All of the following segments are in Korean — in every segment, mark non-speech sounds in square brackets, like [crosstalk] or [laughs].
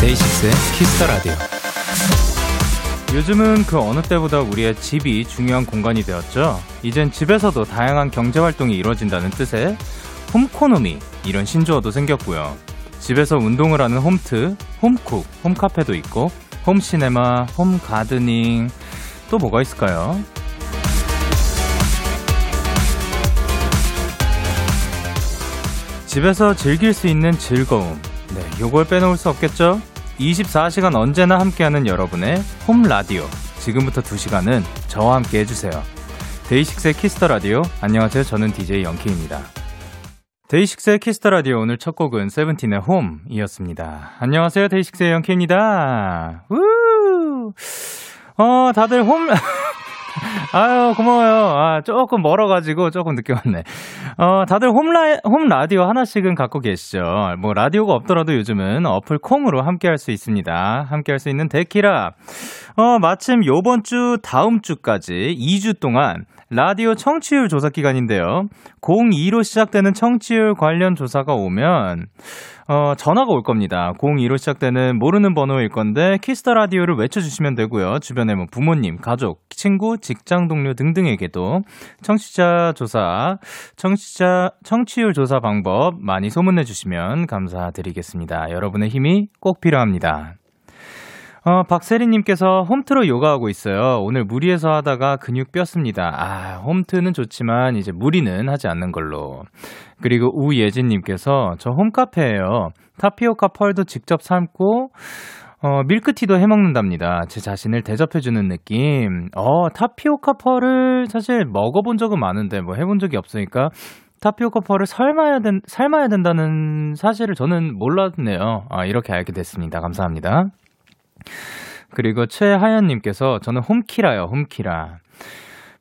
데이식스의 Kiss the Radio. 요즘은 그 어느 때보다 우리의 집이 중요한 공간이 되었죠. 이젠 집에서도 다양한 경제 활동이 이루어진다는 뜻의 homeconomy 이런 신조어도 생겼고요. 집에서 운동을 하는 홈트, home cook, home cafe도 있고 home cinema, home gardening 또 뭐가 있을까요? 집에서 즐길 수 있는 즐거움. 네, 요걸 빼놓을 수 없겠죠? 24시간 언제나 함께하는 여러분의 홈 라디오. 지금부터 2시간은 저와 함께 해주세요. 데이식스의 Kiss the Radio. 안녕하세요. 저는 DJ 영케입니다. 데이식스의 Kiss the Radio 오늘 첫 곡은 세븐틴의 Home이었습니다. 안녕하세요. 데이식스의 영케입니다. 우! 어, 다들 홈, [laughs] 아유, 고마워요. 아, 조금 멀어가지고 조금 늦게 왔네. 어, 다들 home라, home 라디오 하나씩은 갖고 계시죠. 뭐, 라디오가 없더라도 요즘은 어플 콩으로 함께 할 수 있습니다. 함께 할 수 있는 데키라. 어, 마침 요번 주, 다음 주까지 2주 동안 라디오 청취율 조사 기간인데요. 02로 시작되는 청취율 관련 조사가 오면, 어, 전화가 올 겁니다. 02로 시작되는 모르는 번호일 건데 Kiss the Radio를 외쳐주시면 되고요. 주변에 뭐 부모님, 가족, 친구, 직장 동료 등등에게도 청취자 조사, 청취자 청취율 조사 방법 많이 소문내 주시면 감사드리겠습니다. 여러분의 힘이 꼭 필요합니다. 어, 박세리님께서 홈트로 요가하고 있어요. 오늘 무리해서 하다가 근육 뼈습니다. 아, 홈트는 좋지만 이제 무리는 하지 않는 걸로. 그리고 우예진님께서 저 홈카페예요. 타피오카 펄도 직접 삶고 어, 밀크티도 해 먹는답니다. 제 자신을 대접해주는 느낌. 어, 타피오카 펄을 사실 먹어본 적은 많은데 뭐 해본 적이 없으니까 타피오카 pearl을 삶아야 된, 삶아야 된다는 사실을 저는 몰랐네요. 아, 이렇게 알게 됐습니다. 감사합니다. 그리고 최하연님께서 저는 홈키라요, 홈키라.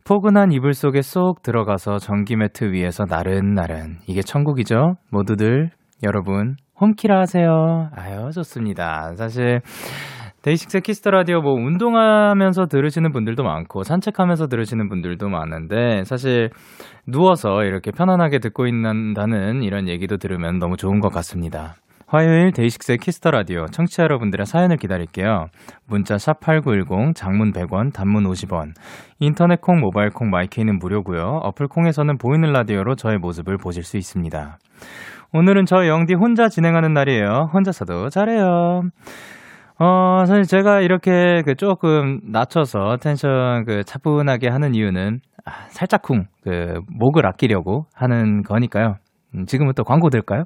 포근한 이불 속에 쏙 들어가서 전기 매트 위에서 나른나른. 이게 천국이죠? 모두들, 여러분, 홈키라 하세요. 아유, 좋습니다. 사실, 데이식스 Kiss the Radio 뭐 운동하면서 들으시는 분들도 많고 산책하면서 들으시는 분들도 많은데 사실 누워서 이렇게 편안하게 듣고 있는다는 이런 얘기도 들으면 너무 좋은 것 같습니다. 화요일 데이식스의 Kiss the Radio 청취자 여러분들의 사연을 기다릴게요. 문자 샵8910 장문 100원 단문 50원 인터넷 콩 모바일 콩 마이케이는 무료고요. 어플 콩에서는 보이는 라디오로 저의 모습을 보실 수 있습니다. 오늘은 저 영디 혼자 진행하는 날이에요. 혼자서도 잘해요. 어, 사실 제가 이렇게 그 조금 낮춰서 텐션 그 차분하게 하는 이유는 아, 살짝쿵 그 목을 아끼려고 하는 거니까요. 음, 지금부터 광고 들까요?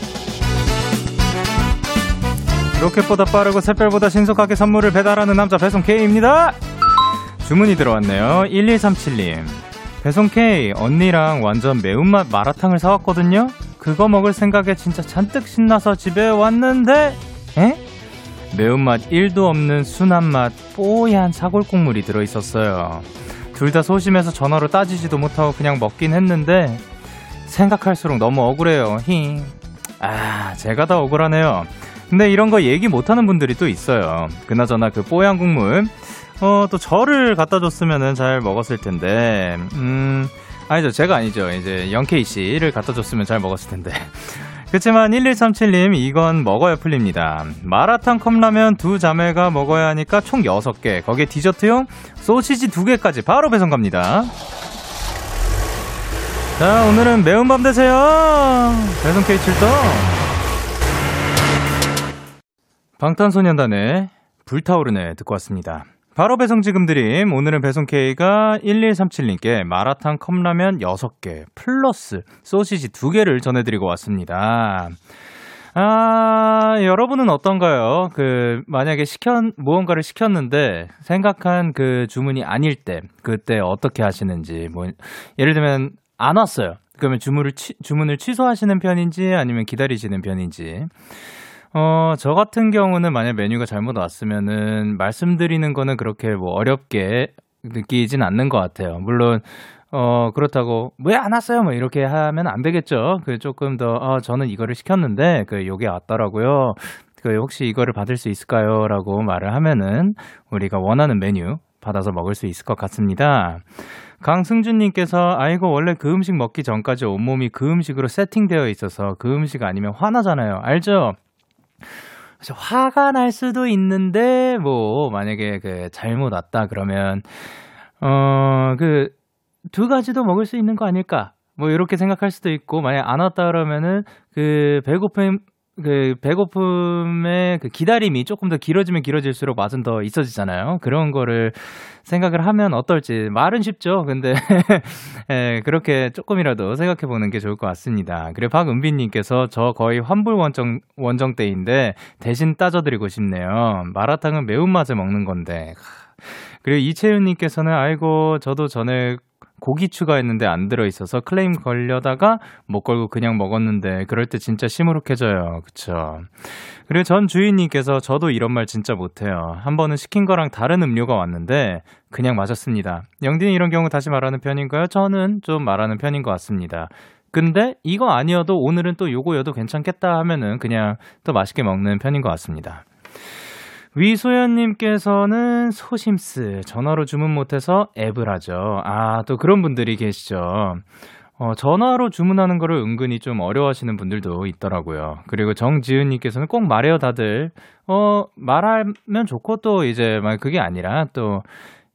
로켓보다 빠르고 샛별보다 신속하게 선물을 배달하는 남자 배송 K입니다. 주문이 들어왔네요. 1137님. 배송 K, 언니랑 완전 매운맛 마라탕을 사왔거든요? 그거 먹을 생각에 진짜 잔뜩 신나서 집에 왔는데, 에? 매운맛 1도 없는 순한 맛, 뽀얀 사골국물이 들어있었어요. 둘 다 소심해서 전화로 따지지도 못하고 그냥 먹긴 했는데, 생각할수록 너무 억울해요. 히. 아, 제가 다 억울하네요. 근데 이런 거 얘기 못하는 분들이 또 있어요. 그나저나 그 뽀얀 국물, 어, 또 저를 갖다 줬으면은 잘 먹었을 텐데, 음, 아니죠. 제가 아니죠. 이제 영케이 씨를 갖다 줬으면 잘 먹었을 텐데. [laughs] 그렇지만 1137님, 이건 먹어야 풀립니다. 마라탕 컵라면 두 자매가 먹어야 하니까 총 6개. 거기에 디저트용 소시지 2개까지 바로 배송 갑니다. 자, 오늘은 매운 밤 되세요. 배송 K 출동. 방탄소년단의 불타오르네 듣고 왔습니다. 바로 배송 지금 드림. 오늘은 배송 K가 1137님께 마라탕 컵라면 6개 플러스 소시지 2개를 전해드리고 왔습니다. 아, 여러분은 어떤가요? 그, 만약에 시켰, 무언가를 시켰는데 생각한 그 주문이 아닐 때, 그때 어떻게 하시는지, 뭐, 예를 들면 안 왔어요. 그러면 주문을, 취, 주문을 취소하시는 편인지 아니면 기다리시는 편인지. 어, 저 같은 경우는 만약 메뉴가 잘못 왔으면은 말씀드리는 거는 그렇게 뭐 어렵게 느끼진 않는 것 같아요. 물론, 어, 그렇다고, 왜 안 왔어요? 뭐 이렇게 하면 안 되겠죠. 그 조금 더, 어, 저는 이거를 시켰는데, 그, 요게 왔더라고요. 그, 혹시 이거를 받을 수 있을까요? 라고 말을 하면은, 우리가 원하는 메뉴 받아서 먹을 수 있을 것 같습니다. 강승준님께서, 아이고, 원래 그 음식 먹기 전까지 온몸이 그 음식으로 세팅되어 있어서 그 음식 아니면 화나잖아요. 알죠? 화가 날 수도 있는데, 뭐, 만약에 그 잘못 왔다 그러면, 어, 그, 두 가지도 먹을 수 있는 거 아닐까? 뭐, 이렇게 생각할 수도 있고, 만약 안 왔다 그러면은, 그, 배고픔, 그, 배고픔의 그 기다림이 조금 더 길어지면 길어질수록 맛은 더 있어지잖아요. 그런 거를 생각을 하면 어떨지. 말은 쉽죠. 근데, [laughs] 예, 그렇게 조금이라도 생각해 보는 게 좋을 것 같습니다. 그리고 박은빈님께서 저 거의 환불 원정, 원정대인데 대신 따져드리고 싶네요. 마라탕은 매운맛을 먹는 건데. 그리고 이채윤님께서는 아이고, 저도 전에 고기 추가했는데 안 들어있어서 클레임 걸려다가 못 걸고 그냥 먹었는데 그럴 때 진짜 시무룩해져요. 그쵸? 그리고 전 주인님께서 저도 이런 말 진짜 못해요. 한 번은 시킨 거랑 다른 음료가 왔는데 그냥 마셨습니다. 영딘이 이런 경우 다시 말하는 편인가요? 저는 좀 말하는 편인 것 같습니다. 근데 이거 아니어도 오늘은 또 요거여도 괜찮겠다 하면은 그냥 또 맛있게 먹는 편인 것 같습니다. 위소연님께서는 소심스 전화로 주문 못해서 앱을 하죠. 아, 또 그런 분들이 계시죠. 어, 전화로 주문하는 거를 은근히 좀 어려워하시는 분들도 있더라고요. 그리고 정지은님께서는 꼭 말해요, 다들. 어, 말하면 좋고 또 이제 막 그게 아니라 또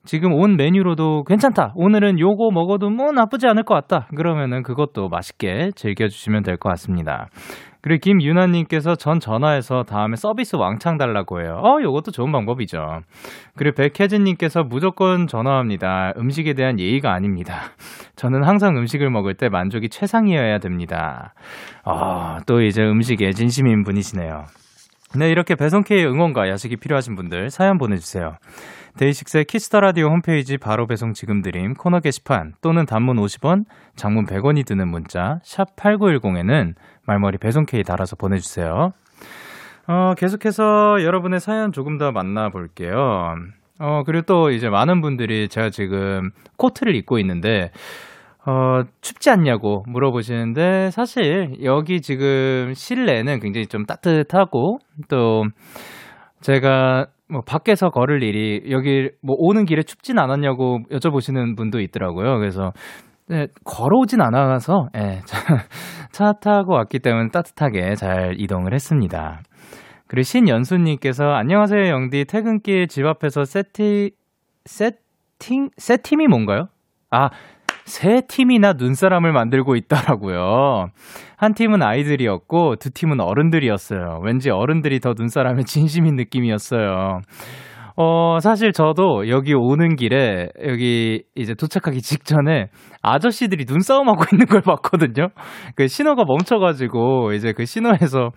지금 온 메뉴로도 괜찮다. 오늘은 요거 먹어도 뭐 나쁘지 않을 것 같다. 그러면은 그것도 맛있게 즐겨주시면 될 것 같습니다. 그리고 김유나님께서 전 전화해서 다음에 서비스 왕창 달라고 해요. 어, 요것도 좋은 방법이죠. 그리고 백혜진님께서 무조건 전화합니다. 음식에 대한 예의가 아닙니다. [laughs] 저는 항상 음식을 먹을 때 만족이 최상이어야 됩니다. 아, 또 이제 음식에 진심인 분이시네요. 네, 이렇게 배송K의 응원과 야식이 필요하신 분들 사연 보내주세요. 데이식스의 Kiss the Radio 홈페이지 바로 배송 지금 드림 코너 게시판 또는 단문 50원, 장문 100원이 드는 문자 샵 8910에는 말머리 배송 K 달아서 보내주세요. 어, 계속해서 여러분의 사연 조금 더 만나볼게요. 어, 그리고 또 이제 많은 분들이 제가 지금 코트를 입고 있는데, 어, 춥지 않냐고 물어보시는데, 사실 여기 지금 실내는 굉장히 좀 따뜻하고, 또 제가 뭐 밖에서 걸을 일이 여기 뭐 오는 길에 춥진 않았냐고 여쭤보시는 분도 있더라고요. 그래서 네, 걸어오진 않아서 네, [laughs] 차 타고 왔기 때문에 따뜻하게 잘 이동을 했습니다. 그리고 신연수님께서 안녕하세요 영디 퇴근길 집 앞에서 세티 세팅 세팀이 뭔가요? 아 세 팀이나 눈사람을 만들고 있더라고요. 한 팀은 아이들이었고 두 팀은 어른들이었어요. 왠지 어른들이 더 눈사람에 [laughs] 진심인 느낌이었어요. 어, 사실 저도 여기 오는 길에 여기 이제 도착하기 직전에 아저씨들이 눈싸움하고 [laughs] 있는 걸 봤거든요. 그 신호가 멈춰가지고 이제 그 신호에서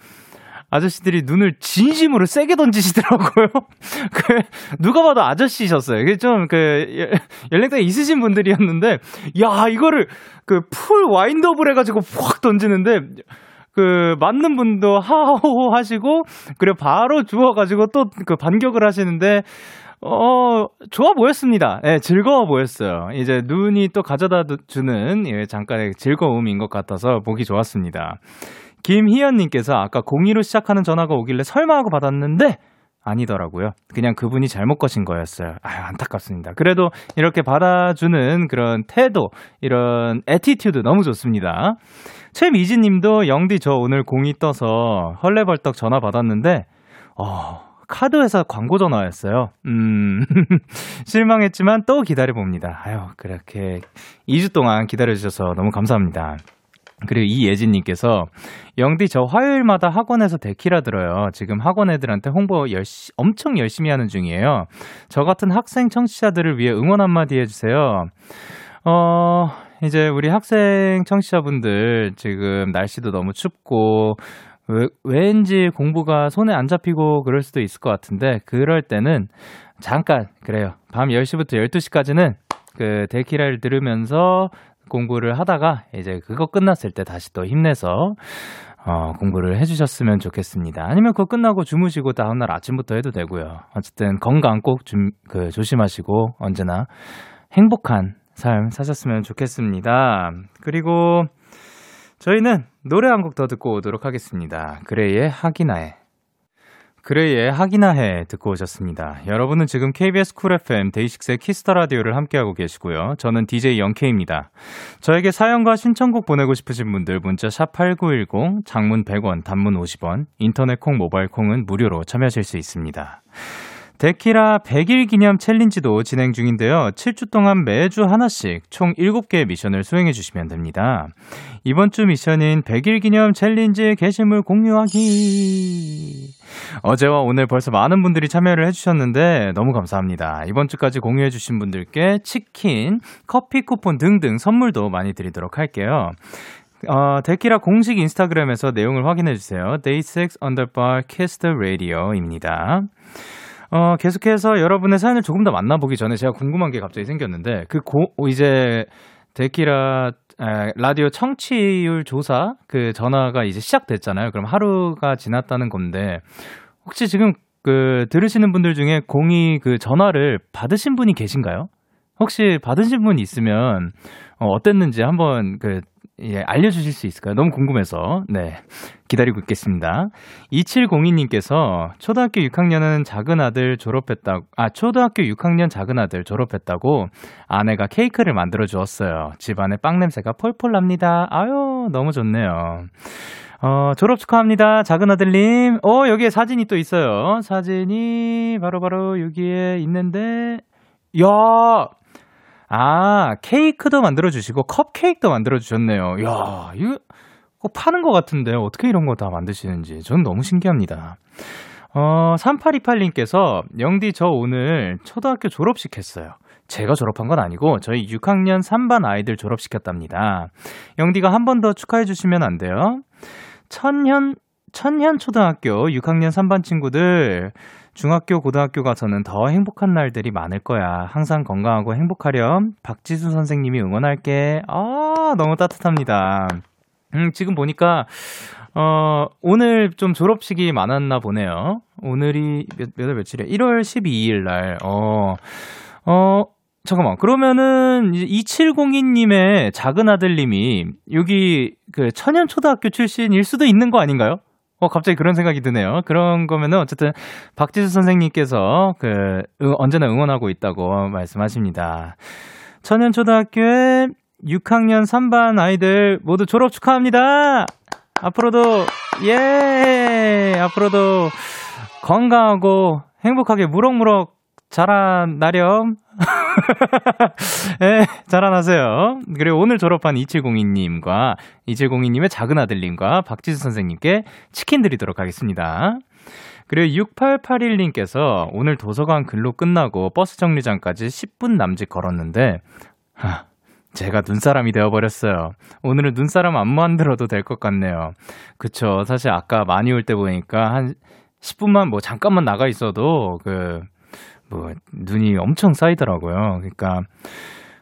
아저씨들이 눈을 진심으로 세게 던지시더라고요. [laughs] 그, 누가 봐도 아저씨셨어요. 그 좀, 그, 연령대 있으신 분들이었는데, 야, 이거를, 그, 풀 와인드업을 해가지고 확 던지는데, 그, 맞는 분도 하하호 하시고, 그리고 바로 주워가지고 또 그 반격을 하시는데, 어, 좋아 보였습니다. 예, 네, 즐거워 보였어요. 이제 눈이 또 가져다 주는 예, 잠깐의 즐거움인 것 같아서 보기 좋았습니다. 김희연님께서 아까 02로 시작하는 전화가 오길래 설마 하고 받았는데 아니더라고요. 그냥 그분이 잘못 거신 거였어요. 아유, 안타깝습니다. 그래도 이렇게 받아주는 그런 태도, 이런 attitude 너무 좋습니다. 최미진 님도 영디 저 오늘 공이 떠서 헐레벌떡 전화 받았는데, 어, 카드 회사 광고 전화였어요. 음, [laughs] 실망했지만 또 기다려봅니다. 아유, 그렇게 2주 동안 기다려주셔서 너무 감사합니다. 그리고 이예진님께서 영디 저 화요일마다 학원에서 데키라 들어요. 지금 학원 애들한테 홍보 열시, 엄청 열심히 하는 중이에요. 저 같은 학생 청취자들을 위해 응원 한마디 해주세요. 어, 이제 우리 학생 청취자분들 지금 날씨도 너무 춥고 왜, 왠지 공부가 손에 안 잡히고 그럴 수도 있을 것 같은데 그럴 때는 잠깐 그래요. 밤 10시부터 12시까지는 그 데키라를 들으면서 공부를 하다가 이제 그거 끝났을 때 다시 또 힘내서 어, 공부를 해주셨으면 좋겠습니다. 아니면 그거 끝나고 주무시고 다음날 아침부터 해도 되고요. 어쨌든 건강 꼭 좀, 그, 조심하시고 언제나 행복한 삶 사셨으면 좋겠습니다. 그리고 저희는 노래 한 곡 더 듣고 오도록 하겠습니다. 그레이의 하기나해. 그레이의 하기나 해 듣고 오셨습니다. 여러분은 지금 KBS 쿨 FM 데이식스의 키스 더 라디오를 함께하고 계시고요. 저는 DJ 영케입니다. 저에게 사연과 신청곡 보내고 싶으신 분들 문자 샵8910 장문 100원, 단문 50원, 인터넷 콩, 모바일 콩은 무료로 참여하실 수 있습니다. 데키라 100일 기념 챌린지도 진행 중인데요. 7주 동안 매주 하나씩 총 7개의 미션을 수행해 주시면 됩니다. 이번 주 미션인 100일 기념 챌린지 게시물 공유하기. 어제와 오늘 벌써 많은 분들이 참여를 해주셨는데 너무 감사합니다. 이번 주까지 공유해주신 분들께 치킨, 커피 쿠폰 등등 선물도 많이 드리도록 할게요. 어, 데키라 공식 인스타그램에서 내용을 확인해주세요. day6 underbar kiss the radio입니다. 어, 계속해서 여러분의 사연을 조금 더 만나보기 전에 제가 궁금한 게 갑자기 생겼는데, 그 고, 이제, 데키라, 에, 라디오 청취율 조사, 그 전화가 이제 시작됐잖아요. 그럼 하루가 지났다는 건데, 혹시 지금 그 들으시는 분들 중에 공이 그 전화를 받으신 분이 계신가요? 혹시 받으신 분 있으면, 어, 어땠는지 한번 그 예, 알려주실 수 있을까요? 너무 궁금해서. 네. 기다리고 있겠습니다. 2702님께서 초등학교 6학년은 작은 아들 졸업했다고, 아, 초등학교 6학년 작은 아들 졸업했다고 아내가 케이크를 만들어 주었어요. 집안에 빵 냄새가 펄펄 납니다. 아유, 너무 좋네요. 어, 졸업 축하합니다. 작은 아들님. 어, 여기에 사진이 또 있어요. 사진이 바로바로 바로 여기에 있는데, 야 아, 케이크도 만들어주시고 컵케이크도 만들어주셨네요. 이야, 이거 꼭 파는 것 같은데 어떻게 이런 거 다 만드시는지 전 너무 신기합니다. 어, 3828님께서 영디 저 오늘 초등학교 졸업식 했어요. 제가 졸업한 건 아니고 저희 6학년 3반 아이들 졸업시켰답니다. 영디가 한 번 더 축하해 주시면 안 돼요? 천현 천현 초등학교 6학년 3반 친구들 중학교, 고등학교 가서는 더 행복한 날들이 많을 거야. 항상 건강하고 행복하렴. 박지수 선생님이 응원할게. 아, 너무 따뜻합니다. 음, 지금 보니까, 어, 오늘 좀 졸업식이 많았나 보네요. 오늘이 몇, 몇 월 며칠이야? 1월 12일 날, 어, 어, 잠깐만. 그러면은, 이제 2702님의 작은 아들님이 여기 그 천연초등학교 출신일 수도 있는 거 아닌가요? 어, 갑자기 그런 생각이 드네요. 그런 거면은 어쨌든 박지수 선생님께서 그 응, 언제나 응원하고 있다고 말씀하십니다. 천연초등학교의 6학년 3반 아이들 모두 졸업 축하합니다. 앞으로도 예 앞으로도 건강하고 행복하게 무럭무럭 자라나렴. [laughs] [laughs] 예, 자라나세요. 그리고 오늘 졸업한 2702님과 2702님의 작은 아들님과 박지수 선생님께 치킨 드리도록 하겠습니다. 그리고 6881님께서 오늘 도서관 근로 끝나고 버스 정류장까지 10분 남짓 걸었는데, 하, 제가 눈사람이 되어버렸어요. 오늘은 눈사람 안 만들어도 될 것 같네요. 그쵸. 사실 아까 많이 올 때 보니까 한 10분만 뭐 잠깐만 나가 있어도 그, 뭐 눈이 엄청 쌓이더라고요. 그러니까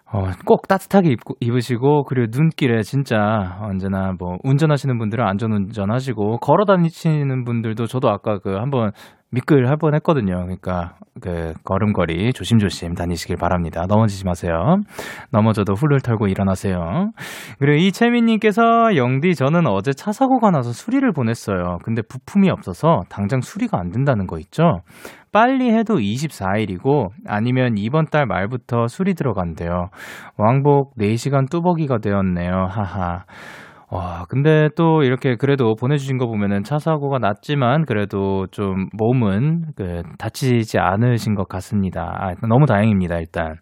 어, 꼭 따뜻하게 입고, 입으시고 그리고 눈길에 진짜 언제나 뭐 운전하시는 분들은 안전 운전하시고 걸어 다니시는 분들도 저도 아까 그 한번 미끌 할 뻔했거든요. 그러니까 그 걸음걸이 조심조심 다니시길 바랍니다. 넘어지지 마세요. 넘어져도 훌훌 털고 일어나세요. 그리고 이채민님께서 영디 저는 어제 차 사고가 나서 수리를 보냈어요. 근데 부품이 없어서 당장 수리가 안 된다는 거 있죠. 빨리 해도 24일이고 아니면 이번 달 말부터 수리 들어간대요. 왕복 4시간 뚜벅이가 되었네요. 하하. 와, 근데 또 이렇게 그래도 보내주신 거 보면은 차 사고가 났지만 그래도 좀 몸은 그 다치지 않으신 것 같습니다. 아, 너무 다행입니다, 일단.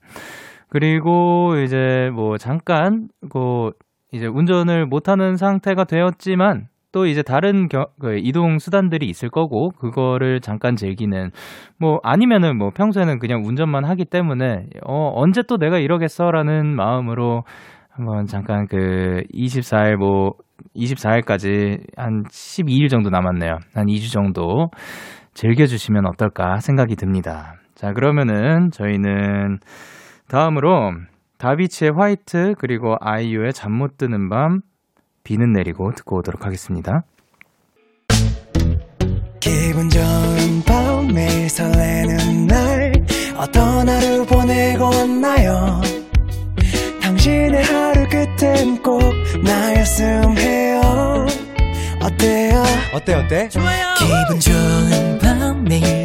그리고 이제 뭐 잠깐, 그 이제 운전을 못하는 상태가 되었지만 또 이제 다른 겨, 그 이동 수단들이 있을 거고 그거를 잠깐 즐기는 뭐 아니면은 뭐 평소에는 그냥 운전만 하기 때문에 어 언제 또 내가 이러겠어라는 마음으로 한번 잠깐 그 24일 뭐 24일까지 한 12일 정도 남았네요. 한 2주 정도 즐겨 주시면 어떨까 생각이 듭니다. 자, 그러면은 저희는 다음으로 다비치의 화이트 그리고 아이유의 잠 못 드는 밤 비는 내리고 듣고 오도록 하겠습니다. 기분 좋은 밤 매일 설레는 날 어떤 하루 보내고 왔나요 당신의 하루 끝엔 꼭 나였음 해요 어때요 어때 어때? 좋아요 기분 좋은 밤 매일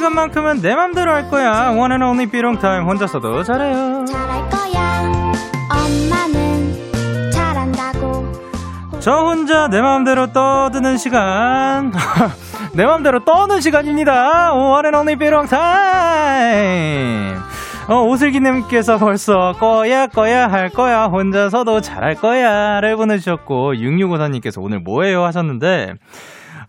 시간만큼은 내 맘대로 할 거야. One and only 삐롱타임 혼자서도 잘해요. 잘할 거야 엄마는 잘한다고 저 혼자 내 마음대로 떠드는 시간. [laughs] 내 마음대로 떠는 시간입니다. One and only 삐롱타임. 어, 오슬기님께서 벌써 꺼야 꺼야 할 거야 혼자서도 잘할 거야를 보내주셨고 6654님께서 오늘 뭐해요 하셨는데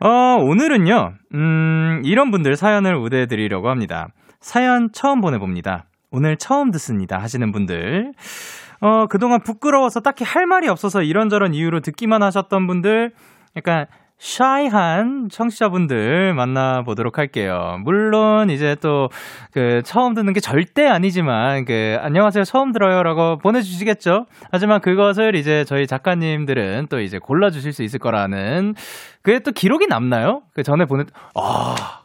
어, 오늘은요 음, 이런 분들 사연을 우대해 드리려고 합니다. 사연 처음 보내봅니다. 오늘 처음 듣습니다. 하시는 분들. 어, 그동안 부끄러워서 딱히 할 말이 없어서 이런저런 이유로 듣기만 하셨던 분들 약간 샤이한 청취자분들 만나보도록 할게요. 물론 이제 또 그 처음 듣는 게 절대 아니지만 그 안녕하세요 처음 들어요라고 보내주시겠죠. 하지만 그것을 이제 저희 작가님들은 또 이제 골라주실 수 있을 거라는 그게 또 기록이 남나요? 그 전에 보냈 아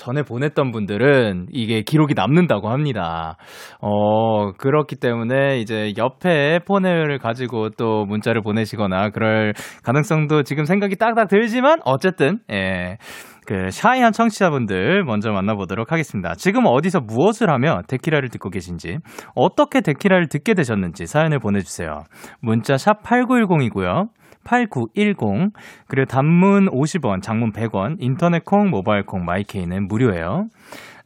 전에 보냈던 분들은 이게 기록이 남는다고 합니다. 어, 그렇기 때문에 이제 옆에 폰을 가지고 또 문자를 보내시거나 그럴 가능성도 지금 생각이 딱딱 들지만 어쨌든, 예. 그 샤이한 청취자분들 먼저 만나보도록 하겠습니다. 지금 어디서 무엇을 하며 데키라를 듣고 계신지, 어떻게 데키라를 듣게 되셨는지 사연을 보내주세요. 문자 샵 8910이고요. 8910 그리고 단문 50원, 장문 100원, 인터넷 콩, 모바일 콩, 마이케이는 무료예요.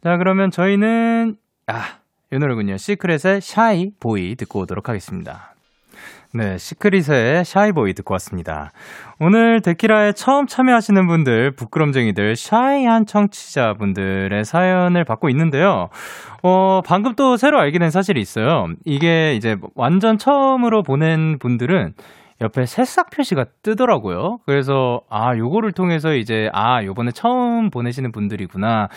자, 그러면 저희는 아, 이 노래군요. 시크릿의 Shy Boy 듣고 오도록 하겠습니다. 네, 시크릿의 Shy Boy 듣고 왔습니다. 오늘 데키라에 처음 참여하시는 분들, 부끄럼쟁이들, shy한 청취자분들의 사연을 받고 있는데요. 어, 방금 또 새로 알게 된 사실이 있어요. 이게 이제 완전 처음으로 보낸 분들은 옆에 새싹 표시가 뜨더라고요. 그래서, 아, 요거를 통해서 이제, 아, 요번에 처음 보내시는 분들이구나.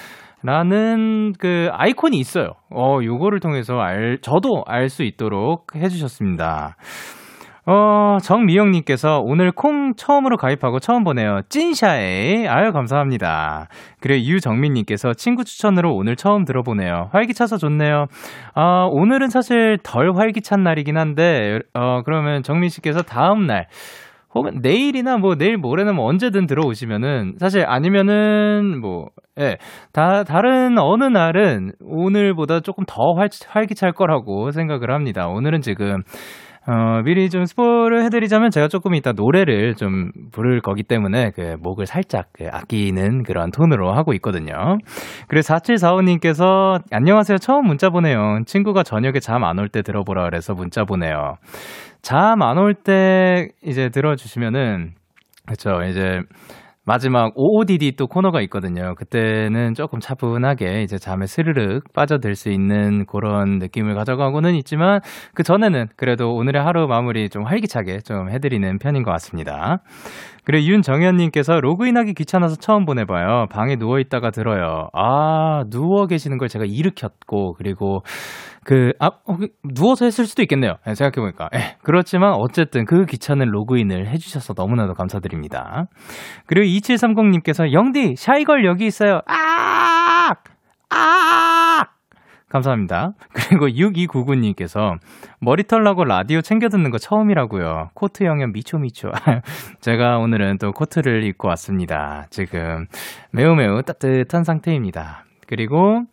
라는 그 아이콘이 있어요. 어, 요거를 통해서 알, 저도 알 수 있도록 해주셨습니다. 어, 정미영님께서 오늘 콩 처음으로 가입하고 처음 보내요. 찐샤에. 아유, 감사합니다. 그리고 유정민님께서 친구 추천으로 오늘 처음 들어보네요. 활기차서 좋네요. 아, 오늘은 사실 덜 활기찬 날이긴 한데, 어, 그러면 정민씨께서 다음날, 혹은 내일이나 뭐 내일 모레는 뭐 언제든 들어오시면은 사실 아니면은 뭐 예. 다 다른 어느 날은 오늘보다 조금 더 활, 활기찰 거라고 생각을 합니다. 오늘은 지금 어, 미리 좀 스포를 해드리자면 제가 조금 이따 노래를 좀 부를 거기 때문에 그 목을 살짝 그 아끼는 그런 톤으로 하고 있거든요. 그래서 4745님께서 안녕하세요. 처음 문자 보내요. 친구가 저녁에 잠 안 올 때 들어보라 그래서 문자 보내요. 잠 안 올 때 이제 들어주시면은 그쵸 이제 마지막 OODD 또 코너가 있거든요. 그때는 조금 차분하게 이제 잠에 스르륵 빠져들 수 있는 그런 느낌을 가져가고는 있지만 그 전에는 그래도 오늘의 하루 마무리 좀 활기차게 좀 해드리는 편인 것 같습니다. 그리고 윤정현님께서 로그인하기 귀찮아서 처음 보내봐요. 방에 누워있다가 들어요. 아, 누워 계시는 걸 제가 일으켰고, 그리고 그, 아, 어, 그, 누워서 했을 수도 있겠네요. 네, 생각해보니까. 예, 그렇지만 어쨌든 그 귀찮은 로그인을 해주셔서 너무나도 감사드립니다. 그리고 2730님께서 영디, 샤이걸 여기 있어요. 아! 아! 감사합니다. [laughs] 그리고 6299님께서 머리털 나고 라디오 챙겨 듣는 거 처음이라고요. 코트 영역 미초 미초. [laughs] 제가 오늘은 또 코트를 입고 왔습니다. 지금 매우 매우 따뜻한 상태입니다. 그리고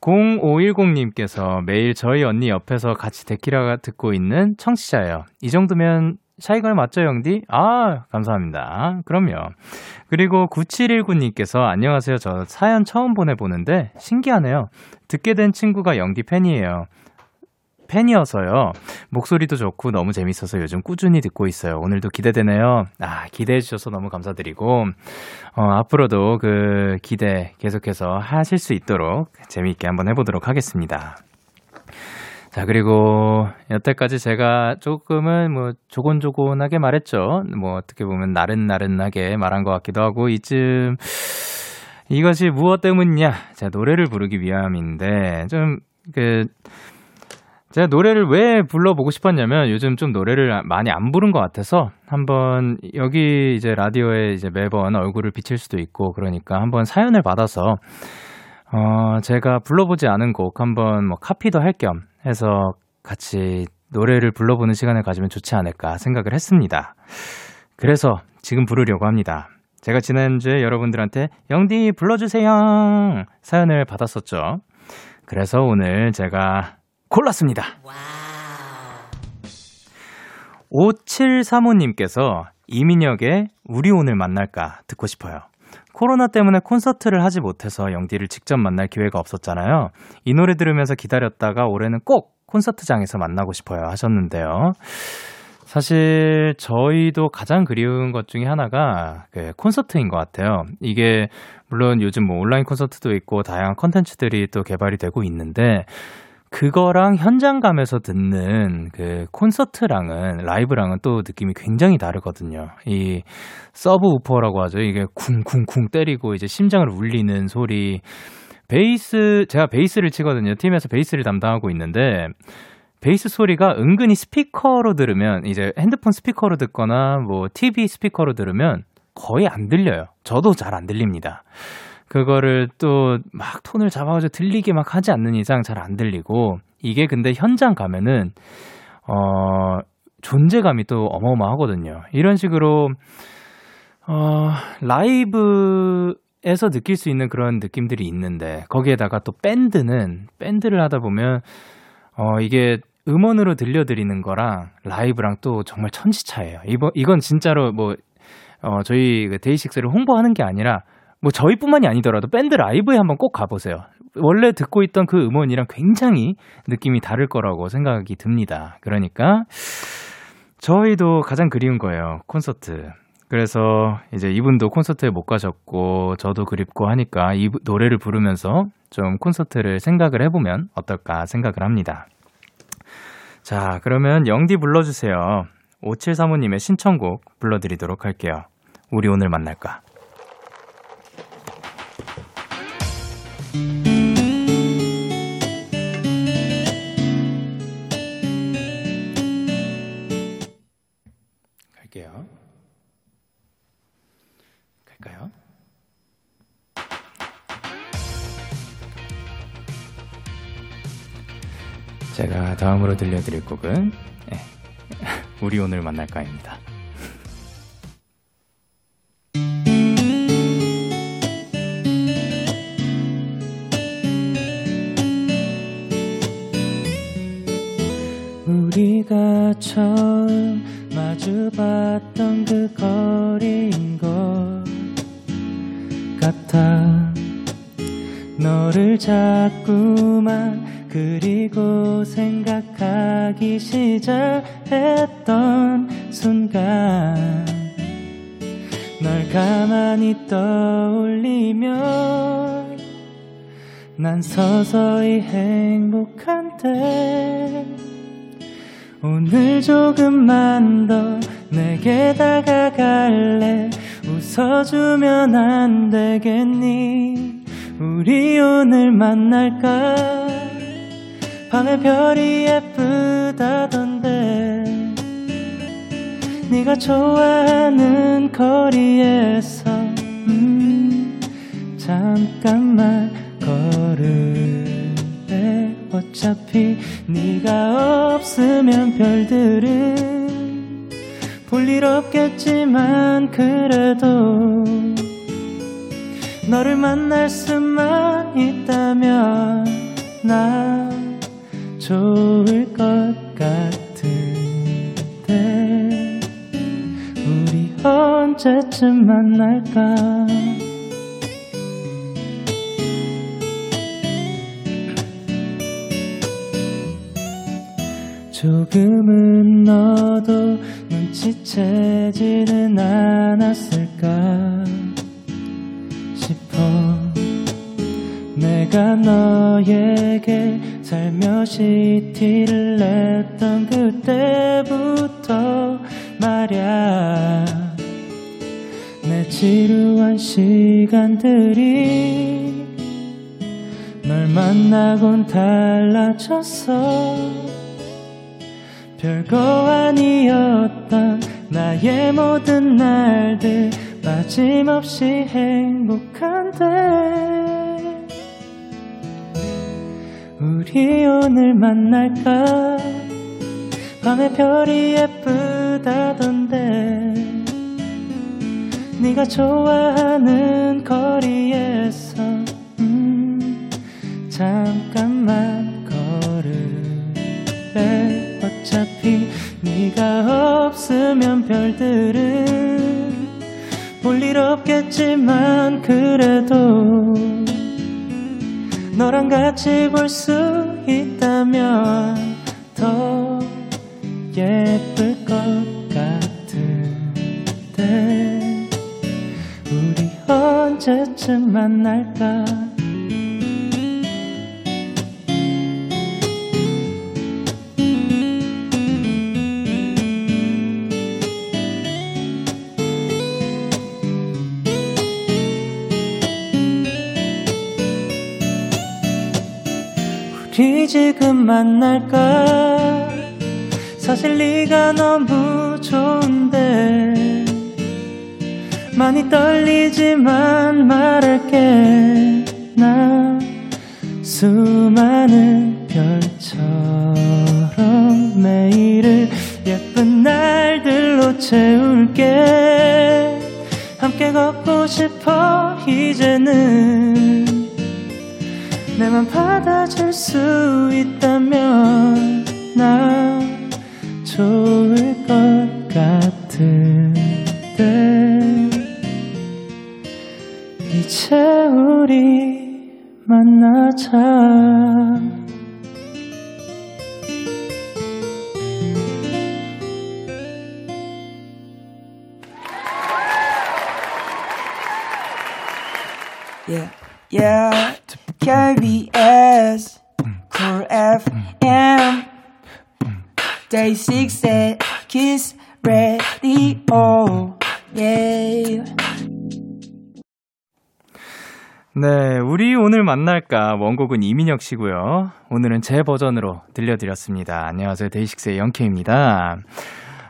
0510님께서 매일 저희 언니 옆에서 같이 데키라가 듣고 있는 청취자예요. 이 정도면 샤이걸 맞죠, 영디? 아, 감사합니다. 그럼요. 그리고 9719님께서 안녕하세요. 저 사연 처음 보내보는데 신기하네요. 듣게 된 친구가 영디 팬이에요. 팬이어서요. 목소리도 좋고 너무 재밌어서 요즘 꾸준히 듣고 있어요. 오늘도 기대되네요. 아, 기대해주셔서 너무 감사드리고, 어, 앞으로도 그 기대 계속해서 하실 수 있도록 재미있게 한번 해보도록 하겠습니다. 자, 그리고 여태까지 제가 조금은 뭐 조곤조곤하게 말했죠. 뭐 어떻게 보면 나른나른하게 말한 것 같기도 하고, 이쯤 이것이 무엇 때문이냐? 제가 노래를 부르기 위함인데, 좀, 그, 제가 노래를 왜 불러보고 싶었냐면 요즘 좀 노래를 많이 안 부른 것 같아서 한번 여기 이제 라디오에 이제 매번 얼굴을 비칠 수도 있고 그러니까 한번 사연을 받아서 어 제가 불러보지 않은 곡 한번 뭐 카피도 할 겸 해서 같이 노래를 불러보는 시간을 가지면 좋지 않을까 생각을 했습니다. 그래서 지금 부르려고 합니다. 제가 지난주에 여러분들한테 영디 불러주세요 사연을 받았었죠. 그래서 오늘 제가 골랐습니다. 5735님께서 이민혁의 우리 오늘 만날까 듣고 싶어요. 코로나 때문에 콘서트를 하지 못해서 영디를 직접 만날 기회가 없었잖아요. 이 노래 들으면서 기다렸다가 올해는 꼭 콘서트장에서 만나고 싶어요 하셨는데요. 사실 저희도 가장 그리운 것 중에 하나가 그 콘서트인 것 같아요. 이게 물론 요즘 뭐 온라인 콘서트도 있고 다양한 컨텐츠들이 또 개발이 되고 있는데 그거랑 현장감에서 듣는 그 콘서트랑은 라이브랑은 또 느낌이 굉장히 다르거든요. 이 서브우퍼라고 하죠. 이게 쿵쿵쿵 때리고 이제 심장을 울리는 소리. 베이스 제가 베이스를 치거든요. 팀에서 베이스를 담당하고 있는데 베이스 소리가 은근히 스피커로 들으면 이제 핸드폰 스피커로 듣거나 뭐 TV 스피커로 들으면 거의 안 들려요. 저도 잘 안 들립니다. 그거를 또 막 톤을 잡아가지고 들리게 막 하지 않는 이상 잘 안 들리고 이게 근데 현장 가면은 어 존재감이 또 어마어마하거든요. 이런 식으로 어 라이브에서 느낄 수 있는 그런 느낌들이 있는데 거기에다가 또 밴드는 밴드를 하다 보면 어 이게 음원으로 들려드리는 거랑 라이브랑 또 정말 천지차예요. 이번 이건 진짜로 뭐 어, 저희 그 데이식스를 홍보하는 게 아니라 뭐 저희뿐만이 아니더라도 밴드 라이브에 한번 꼭 가보세요. 원래 듣고 있던 그 음원이랑 굉장히 느낌이 다를 거라고 생각이 듭니다. 그러니까 저희도 가장 그리운 거예요. 콘서트. 그래서 이제 이분도 콘서트에 못 가셨고 저도 그립고 하니까 이 노래를 부르면서 좀 콘서트를 생각을 해보면 어떨까 생각을 합니다. 자, 그러면 영디 불러주세요. 5735님의 신청곡 불러드리도록 할게요. 우리 오늘 만날까? 갈게요. 갈까요? 제가 다음으로 들려드릴 곡은 네. 우리 오늘 만날까입니다. 자꾸만. 그리고 생각하기 시작했던 순간 널 가만히 떠올리면 난 서서히 행복한데 오늘 조금만 더 내게 다가갈래. 웃어주면 안 되겠니 우리 오늘 만날까? 밤의 별이 예쁘다던데. 네가 좋아하는 거리에서 음 잠깐만 걸을래? 어차피 네가 없으면 별들은 볼일 없겠지만 그래도 너를 만날 수만 있다면 나 좋을 것 같은데. 우리 언제쯤 만날까? 조금은 너도 눈치채지는 않았을까 내가 너에게 살며시 티를 냈던 그때부터 말야 내 지루한 시간들이 널 만나곤 달라졌어. 별거 아니었던 나의 모든 날들 빠짐없이 행복한데 우리 오늘 만날까? 밤에 별이 예쁘다던데. 네가 좋아하는 거리에서 음 잠깐만 걸을래? 어차피 네가 없으면 별들은 볼일 없겠지만 그래도 너랑 같이 볼 수 있다면 더 예쁠 것 같은데 우리 언제쯤 만날까 우리 지금 만날까? 사실 네가 너무 좋은데 많이 떨리지만 말할게. 나 수많은 별처럼 매일을 예쁜 날들로 채울게. 함께 걷고 싶어 이제는 내맘 받아줄 수 있다면 나 좋을 것 같은데 이제 우리 만나자 Yeah, yeah. KBS, Cool FM, Day 6 at Kiss Radio. Yeah. 네, 우리 오늘 만날까 원곡은 이민혁 씨고요. 오늘은 제 버전으로 들려드렸습니다. 안녕하세요, 데이식스의 영케입니다.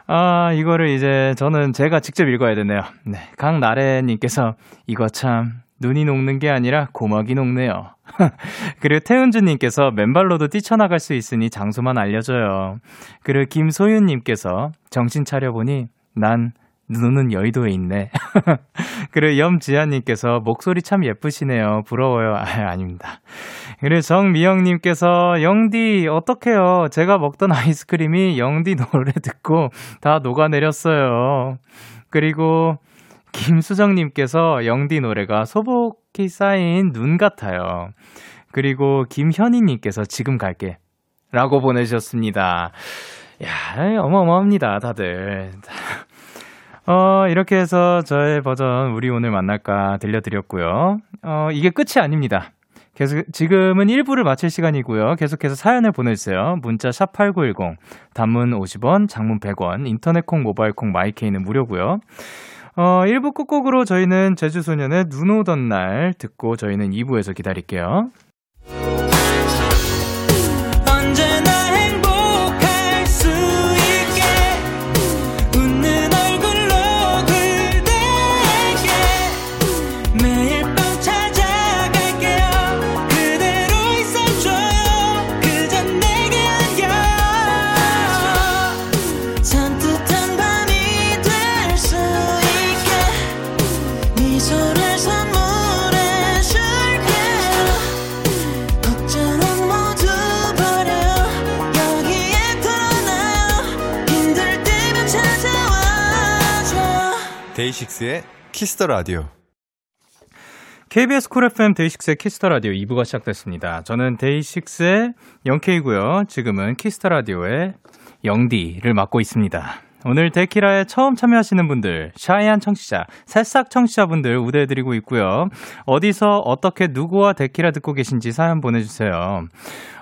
아, 이거를 이제 저는 제가 직접 읽어야 되네요. 네, 강나래님께서 이거 참 눈이 녹는 게 아니라 고막이 녹네요. [laughs] 그리고 태은주님께서 맨발로도 뛰쳐나갈 수 있으니 장소만 알려줘요. 그리고 김소윤님께서 정신 차려보니 난 눈은 여의도에 있네. [laughs] 그리고 염지아님께서 목소리 참 예쁘시네요. 부러워요. [laughs] 아, 아닙니다. 그리고 정미영님께서 영디 어떡해요. 제가 먹던 아이스크림이 영디 노래 듣고 다 녹아내렸어요. 그리고 김수정님께서 영디 노래가 소복 히 쌓인 눈 같아요. 그리고 김현희님께서 지금 갈게. 라고 보내주셨습니다. 야, 어마어마합니다, 다들. [laughs] 어, 이렇게 해서 저의 버전 우리 오늘 만날까 들려드렸고요. 어, 이게 끝이 아닙니다. 계속 지금은 1부를 마칠 시간이고요. 계속해서 사연을 보내주세요. 문자 샵 8910 단문 50원, 장문 100원, 인터넷 콩, 모바일 콩, 마이케이는 무료고요. 어, 1부 끝곡으로 저희는 제주소년의 눈 오던 날 듣고 저희는 2부에서 기다릴게요. 데이식스의 키스 더 라디오. KBS 쿨 FM 데이식스의 키스 더 라디오 2부가 시작됐습니다. 저는 데이식스의 영케이고요. 지금은 키스 더 라디오의 영디를 맡고 있습니다. 오늘 데키라에 처음 참여하시는 분들, shy한 청취자, 새싹 청취자분들 우대해드리고 있고요. 어디서 어떻게 누구와 데키라 듣고 계신지 사연 보내주세요.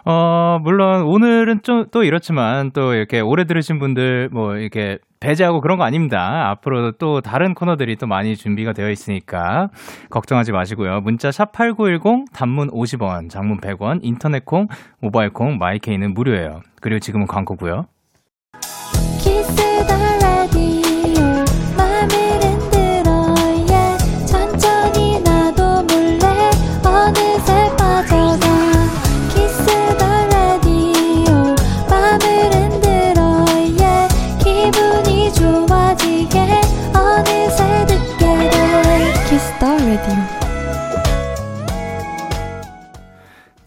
어, 물론 오늘은 좀 또 이렇지만 또 이렇게 오래 들으신 분들 뭐 이렇게 배제하고 그런 거 아닙니다. 앞으로 또 다른 코너들이 또 많이 준비가 되어 있으니까 걱정하지 마시고요. 문자 샵8910 단문 50원, 장문 100원, 인터넷 콩, 모바일 콩, 마이케이는 무료예요. 그리고 지금은 광고고요.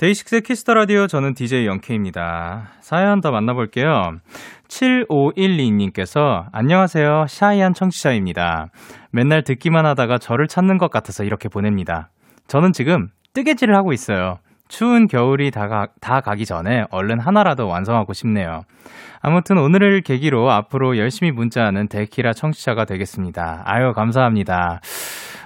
데이식스의 키스 더 라디오 저는 DJ 영케입니다. 사연 더 만나볼게요. 7512님께서 안녕하세요. shy한 청취자입니다. 맨날 듣기만 하다가 저를 찾는 것 같아서 이렇게 보냅니다. 저는 지금 뜨개질을 하고 있어요. 추운 겨울이 다, 가, 다 가기 전에 얼른 하나라도 완성하고 싶네요. 아무튼 오늘을 계기로 앞으로 열심히 문자하는 데키라 청취자가 되겠습니다. 아유, 감사합니다.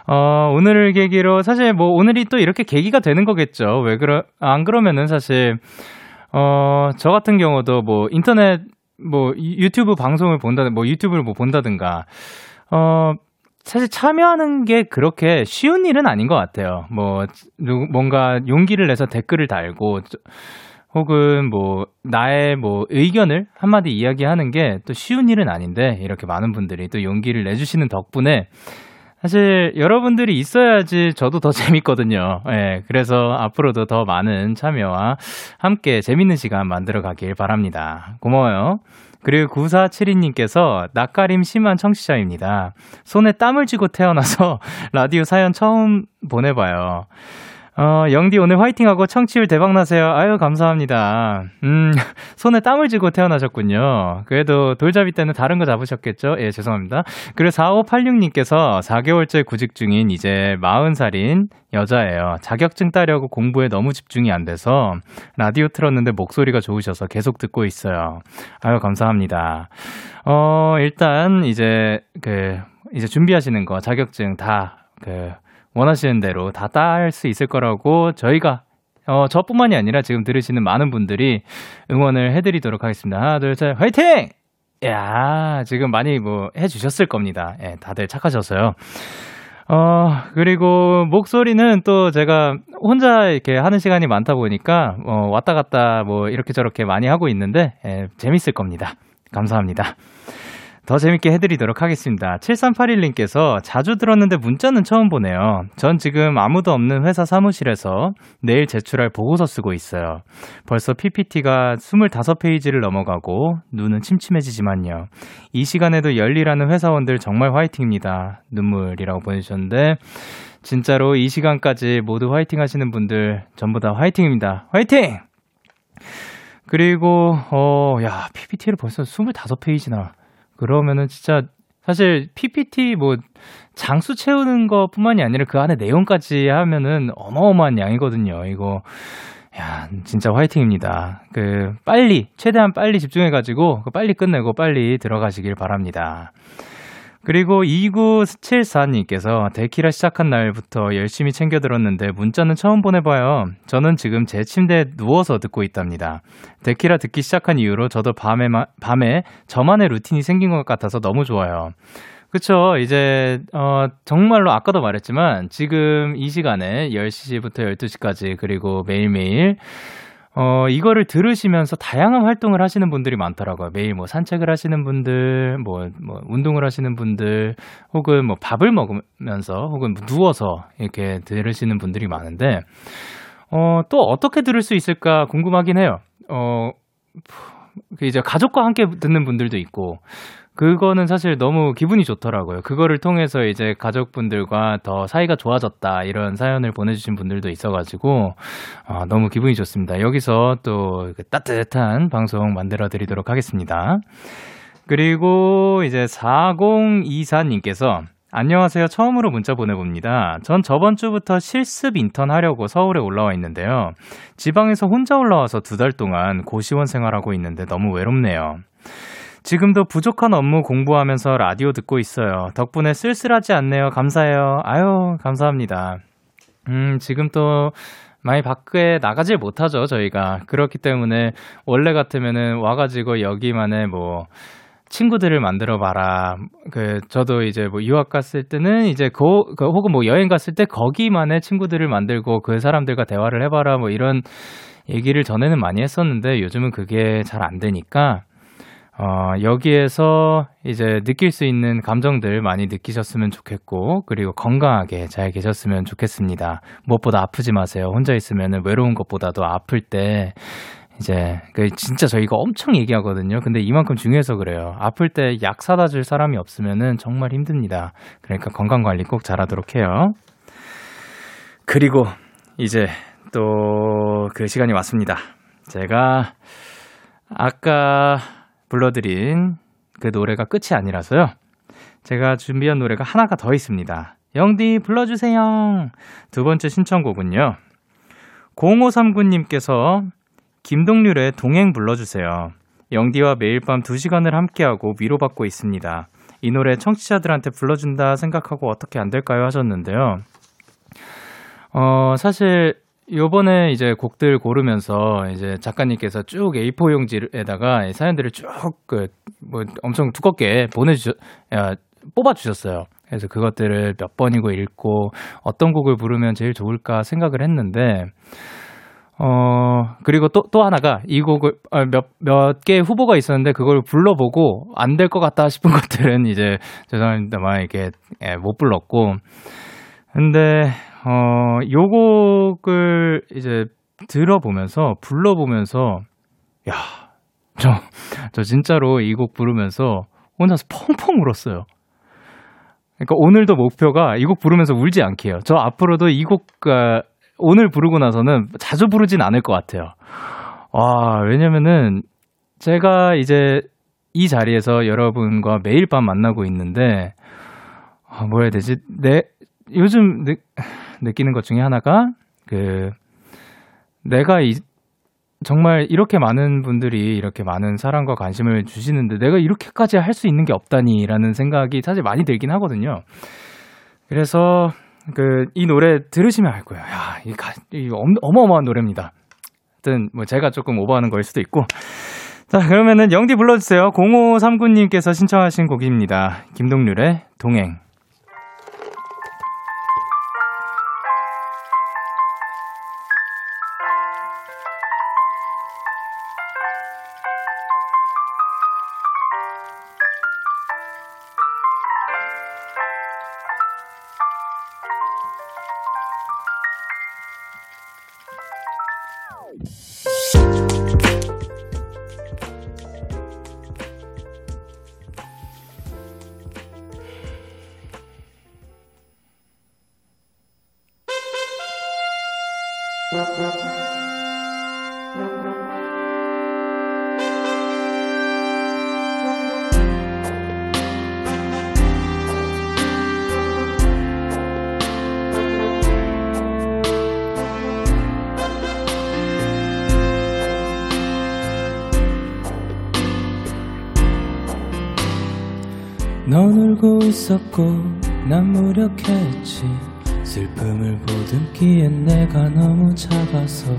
어, 오늘을 계기로 사실 뭐 오늘이 또 이렇게 계기가 되는 거겠죠. 왜 그러, 안 그러면은 사실, 어, 저 같은 경우도 뭐 인터넷 뭐 유튜브 방송을 본다, 뭐 유튜브를 뭐 본다든가, 어, 사실 참여하는 게 그렇게 쉬운 일은 아닌 것 같아요. 뭐, 누, 뭔가 용기를 내서 댓글을 달고, 혹은 뭐, 나의 뭐, 의견을 한마디 이야기하는 게 또 쉬운 일은 아닌데, 이렇게 많은 분들이 또 용기를 내주시는 덕분에, 사실 여러분들이 있어야지 저도 더 [laughs] 재밌거든요. 예, 그래서 앞으로도 더 많은 참여와 함께 재밌는 시간 만들어 가길 바랍니다. 고마워요. 그리고 9472님께서 낯가림 심한 청취자입니다. 손에 땀을 쥐고 태어나서 [laughs] 라디오 사연 처음 보내봐요. 어, 영디 오늘 화이팅하고 청취율 대박나세요. 아유, 감사합니다. 음, [laughs] 손에 땀을 쥐고 태어나셨군요. 그래도 돌잡이 때는 다른 거 잡으셨겠죠? 예, 죄송합니다. 그리고 4586님께서 4개월째 구직 중인 이제 40살인 여자예요. 자격증 따려고 공부에 너무 집중이 안 돼서 라디오 틀었는데 목소리가 좋으셔서 계속 듣고 있어요. 아유, 감사합니다. 어, 일단 이제 그, 이제 준비하시는 거 자격증 다 그, 원하시는 대로 다딸수 있을 거라고 저희가 어, 저뿐만이 아니라 지금 들으시는 많은 분들이 응원을 해드리도록 하겠습니다. 하나, 둘, 셋, 화이팅! 야, 지금 많이 뭐 해주셨을 겁니다. 예, 다들 착하셔서요. 어, 그리고 목소리는 또 제가 혼자 이렇게 하는 시간이 많다 보니까, 어, 왔다 갔다 뭐 이렇게 저렇게 많이 하고 있는데, 예, 재밌을 겁니다. 감사합니다. 더 재밌게 해드리도록 하겠습니다. 7381님께서 자주 들었는데 문자는 처음 보네요. 전 지금 아무도 없는 회사 사무실에서 내일 제출할 보고서 쓰고 있어요. 벌써 PPT가 25페이지를 넘어가고 눈은 침침해지지만요. 이 시간에도 열일하는 회사원들 정말 화이팅입니다. 눈물이라고 보내주셨는데 진짜로 이 시간까지 모두 화이팅 하시는 분들 전부 다 화이팅입니다. 화이팅! 그리고 어, 야, PPT를 벌써 25페이지나 그러면은 진짜 사실 PPT 뭐 장수 채우는 것 뿐만이 아니라 그 안에 내용까지 하면은 어마어마한 양이거든요. 이거 야, 진짜 화이팅입니다. 그 빨리 최대한 빨리 집중해 가지고 빨리 끝내고 빨리 들어가시길 바랍니다. 그리고 2974님께서 데키라 시작한 날부터 열심히 챙겨 들었는데 문자는 처음 보내봐요. 저는 지금 제 침대에 누워서 듣고 있답니다. 데키라 듣기 시작한 이후로 저도 밤에, 밤에 저만의 루틴이 생긴 것 같아서 너무 좋아요. 그쵸. 이제, 어, 정말로 아까도 말했지만 지금 이 시간에 10시부터 12시까지 그리고 매일매일 어, 이거를 들으시면서 다양한 활동을 하시는 분들이 많더라고요. 매일 뭐 산책을 하시는 분들, 뭐, 뭐, 운동을 하시는 분들, 혹은 뭐 밥을 먹으면서, 혹은 누워서 이렇게 들으시는 분들이 많은데, 어, 또 어떻게 들을 수 있을까 궁금하긴 해요. 어, 그 이제 가족과 함께 듣는 분들도 있고, 그거는 사실 너무 기분이 좋더라고요. 그거를 통해서 이제 가족분들과 더 사이가 좋아졌다 이런 사연을 보내주신 분들도 있어가지고 어, 너무 기분이 좋습니다. 여기서 또그 따뜻한 방송 만들어 드리도록 하겠습니다. 그리고 이제 4024님께서 안녕하세요. 처음으로 문자 보내봅니다. 전 저번 주부터 실습 인턴 하려고 서울에 올라와 있는데요. 지방에서 혼자 올라와서 두 달 동안 고시원 생활하고 있는데 너무 외롭네요. 지금도 부족한 업무 공부하면서 라디오 듣고 있어요. 덕분에 쓸쓸하지 않네요. 감사해요. 아유, 감사합니다. 음, 지금 또 많이 밖에 나가질 못하죠, 저희가. 그렇기 때문에 원래 같으면은 와가지고 여기만의 뭐, 친구들을 만들어 봐라. 그, 저도 이제 뭐 유학 갔을 때는 이제 그, 그, 혹은 뭐 여행 갔을 때 거기만의 친구들을 만들고 그 사람들과 대화를 해봐라. 뭐 이런 얘기를 전에는 많이 했었는데 요즘은 그게 잘 안 되니까 어, 여기에서 이제 느낄 수 있는 감정들 많이 느끼셨으면 좋겠고, 그리고 건강하게 잘 계셨으면 좋겠습니다. 무엇보다 아프지 마세요. 혼자 있으면 외로운 것보다도 아플 때, 이제, 그 진짜 저희가 엄청 얘기하거든요. 근데 이만큼 중요해서 그래요. 아플 때 약 사다 줄 사람이 없으면 정말 힘듭니다. 그러니까 건강 관리 꼭 잘하도록 해요. 그리고 이제 또 그 시간이 왔습니다. 제가 아까 불러드린 그 노래가 끝이 아니라서요. 제가 준비한 노래가 하나가 더 있습니다. 영디 불러주세요. 두 번째 신청곡은요. 0539님께서 김동률의 동행 불러주세요. 영디와 매일 밤 2시간을 함께하고 위로받고 있습니다. 이 노래 청취자들한테 불러준다 생각하고 어떻게 안 될까요? 하셨는데요. 어, 사실 요번에 이제 곡들 고르면서 이제 작가님께서 쭉 A4 용지에다가 사연들을 쭉 그 뭐 엄청 두껍게 보내주셨, 뽑아 주셨어요. 그래서 그것들을 몇 번이고 읽고 어떤 곡을 부르면 제일 좋을까 생각을 했는데, 어, 그리고 또, 또 하나가 이 곡을 어, 몇, 몇 개 후보가 있었는데 그걸 불러보고 안 될 것 같다 싶은 [laughs] 것들은 이제 죄송합니다만 이렇게 예, 못 불렀고, 근데 어, 요 곡을 이제 들어보면서, 불러보면서, 야, 저, 저 진짜로 이 곡 부르면서 혼자서 펑펑 울었어요. 그러니까 오늘도 목표가 이 곡 부르면서 울지 않게 해요. 저 앞으로도 이 곡, 오늘 부르고 나서는 자주 부르진 않을 것 같아요. 와, 왜냐면은 제가 이제 이 자리에서 여러분과 매일 밤 만나고 있는데, 아, 뭐라 해야 되지? 내, 요즘 느, 느끼는 것 중에 하나가 그 내가 이, 정말 이렇게 많은 분들이 이렇게 많은 사랑과 관심을 주시는데 내가 이렇게까지 할 수 있는 게 없다니라는 생각이 사실 많이 들긴 하거든요. 그래서 그 이 노래 들으시면 알 거예요. 야, 이, 가, 이 어마어마한 노래입니다. 하여튼 뭐 제가 조금 오버하는 거일 수도 있고. 자, 그러면은 영디 불러주세요. 0539님께서 신청하신 곡입니다. 김동률의 동행. 넌 울고 있었고 난 무력했지 슬픔을 보듬기엔 내가 너무 작아서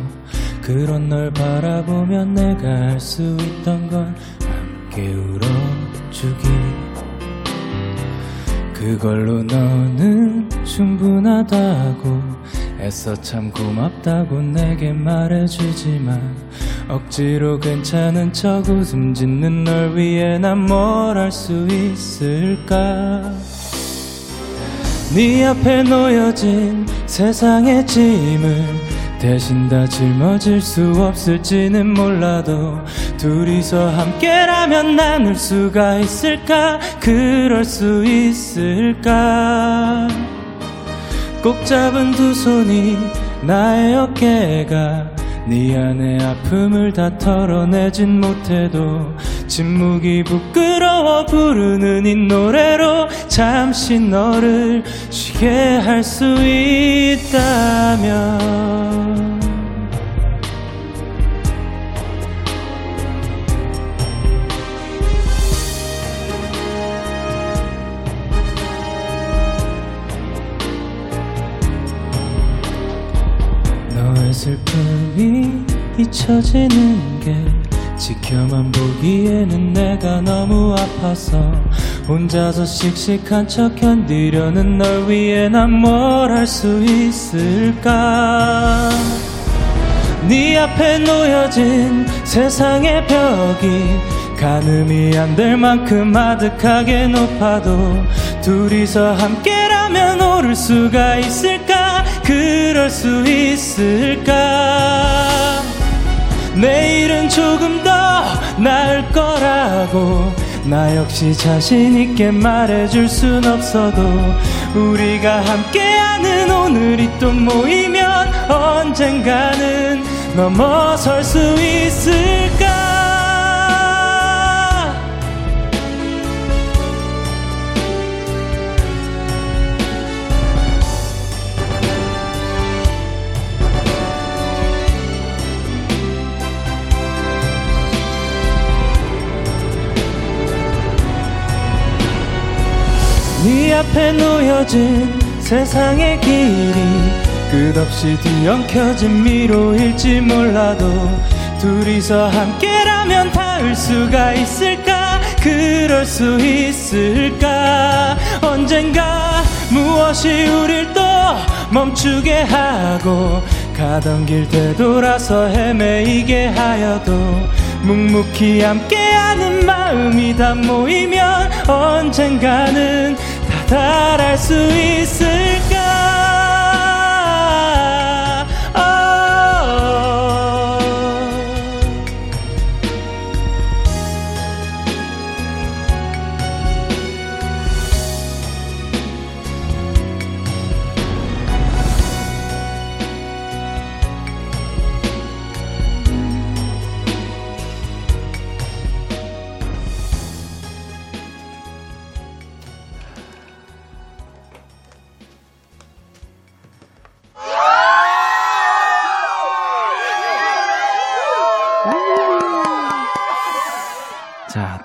그런 널 바라보면 내가 할 수 있던 건 함께 울어주기. 그걸로 너는 충분하다고 애써 참 고맙다고 내게 말해주지만 억지로 괜찮은 척 웃음 짓는 널 위해 난 뭘 할 수 있을까 네 앞에 놓여진 세상의 짐을 대신 다 짊어질 수 없을지는 몰라도 둘이서 함께라면 나눌 수가 있을까? 그럴 수 있을까? 꼭 잡은 두 손이 나의 어깨가 네 안의 아픔을 다 털어내진 못해도 침묵이 부끄러워 부르는 이 노래로 잠시 너를 쉬게 할 수 있다면 너의 슬픔이 잊혀지는 게 지켜만 보기에는 내가 너무 아파서 혼자서 씩씩한 척 견디려는 널 위해 난 뭘 할 수 있을까? 네 앞에 놓여진 세상의 벽이 가늠이 안 될 만큼 아득하게 높아도 둘이서 함께라면 오를 수가 있을까? 그럴 수 있을까 내일은 조금 더 나을 거라고. 나 역시 자신 있게 말해줄 순 없어도 우리가 함께하는 오늘이 또 모이면 언젠가는 넘어설 수 있을까 앞에 놓여진 세상의 길이 끝없이 뒤엉켜진 미로일지 몰라도 둘이서 함께라면 닿을 수가 있을까? 그럴 수 있을까? 언젠가 무엇이 우릴 또 멈추게 하고 가던 길 되돌아서 헤매이게 하여도 묵묵히 함께하는 마음이 다 모이면 언젠가는 다달할 수 있을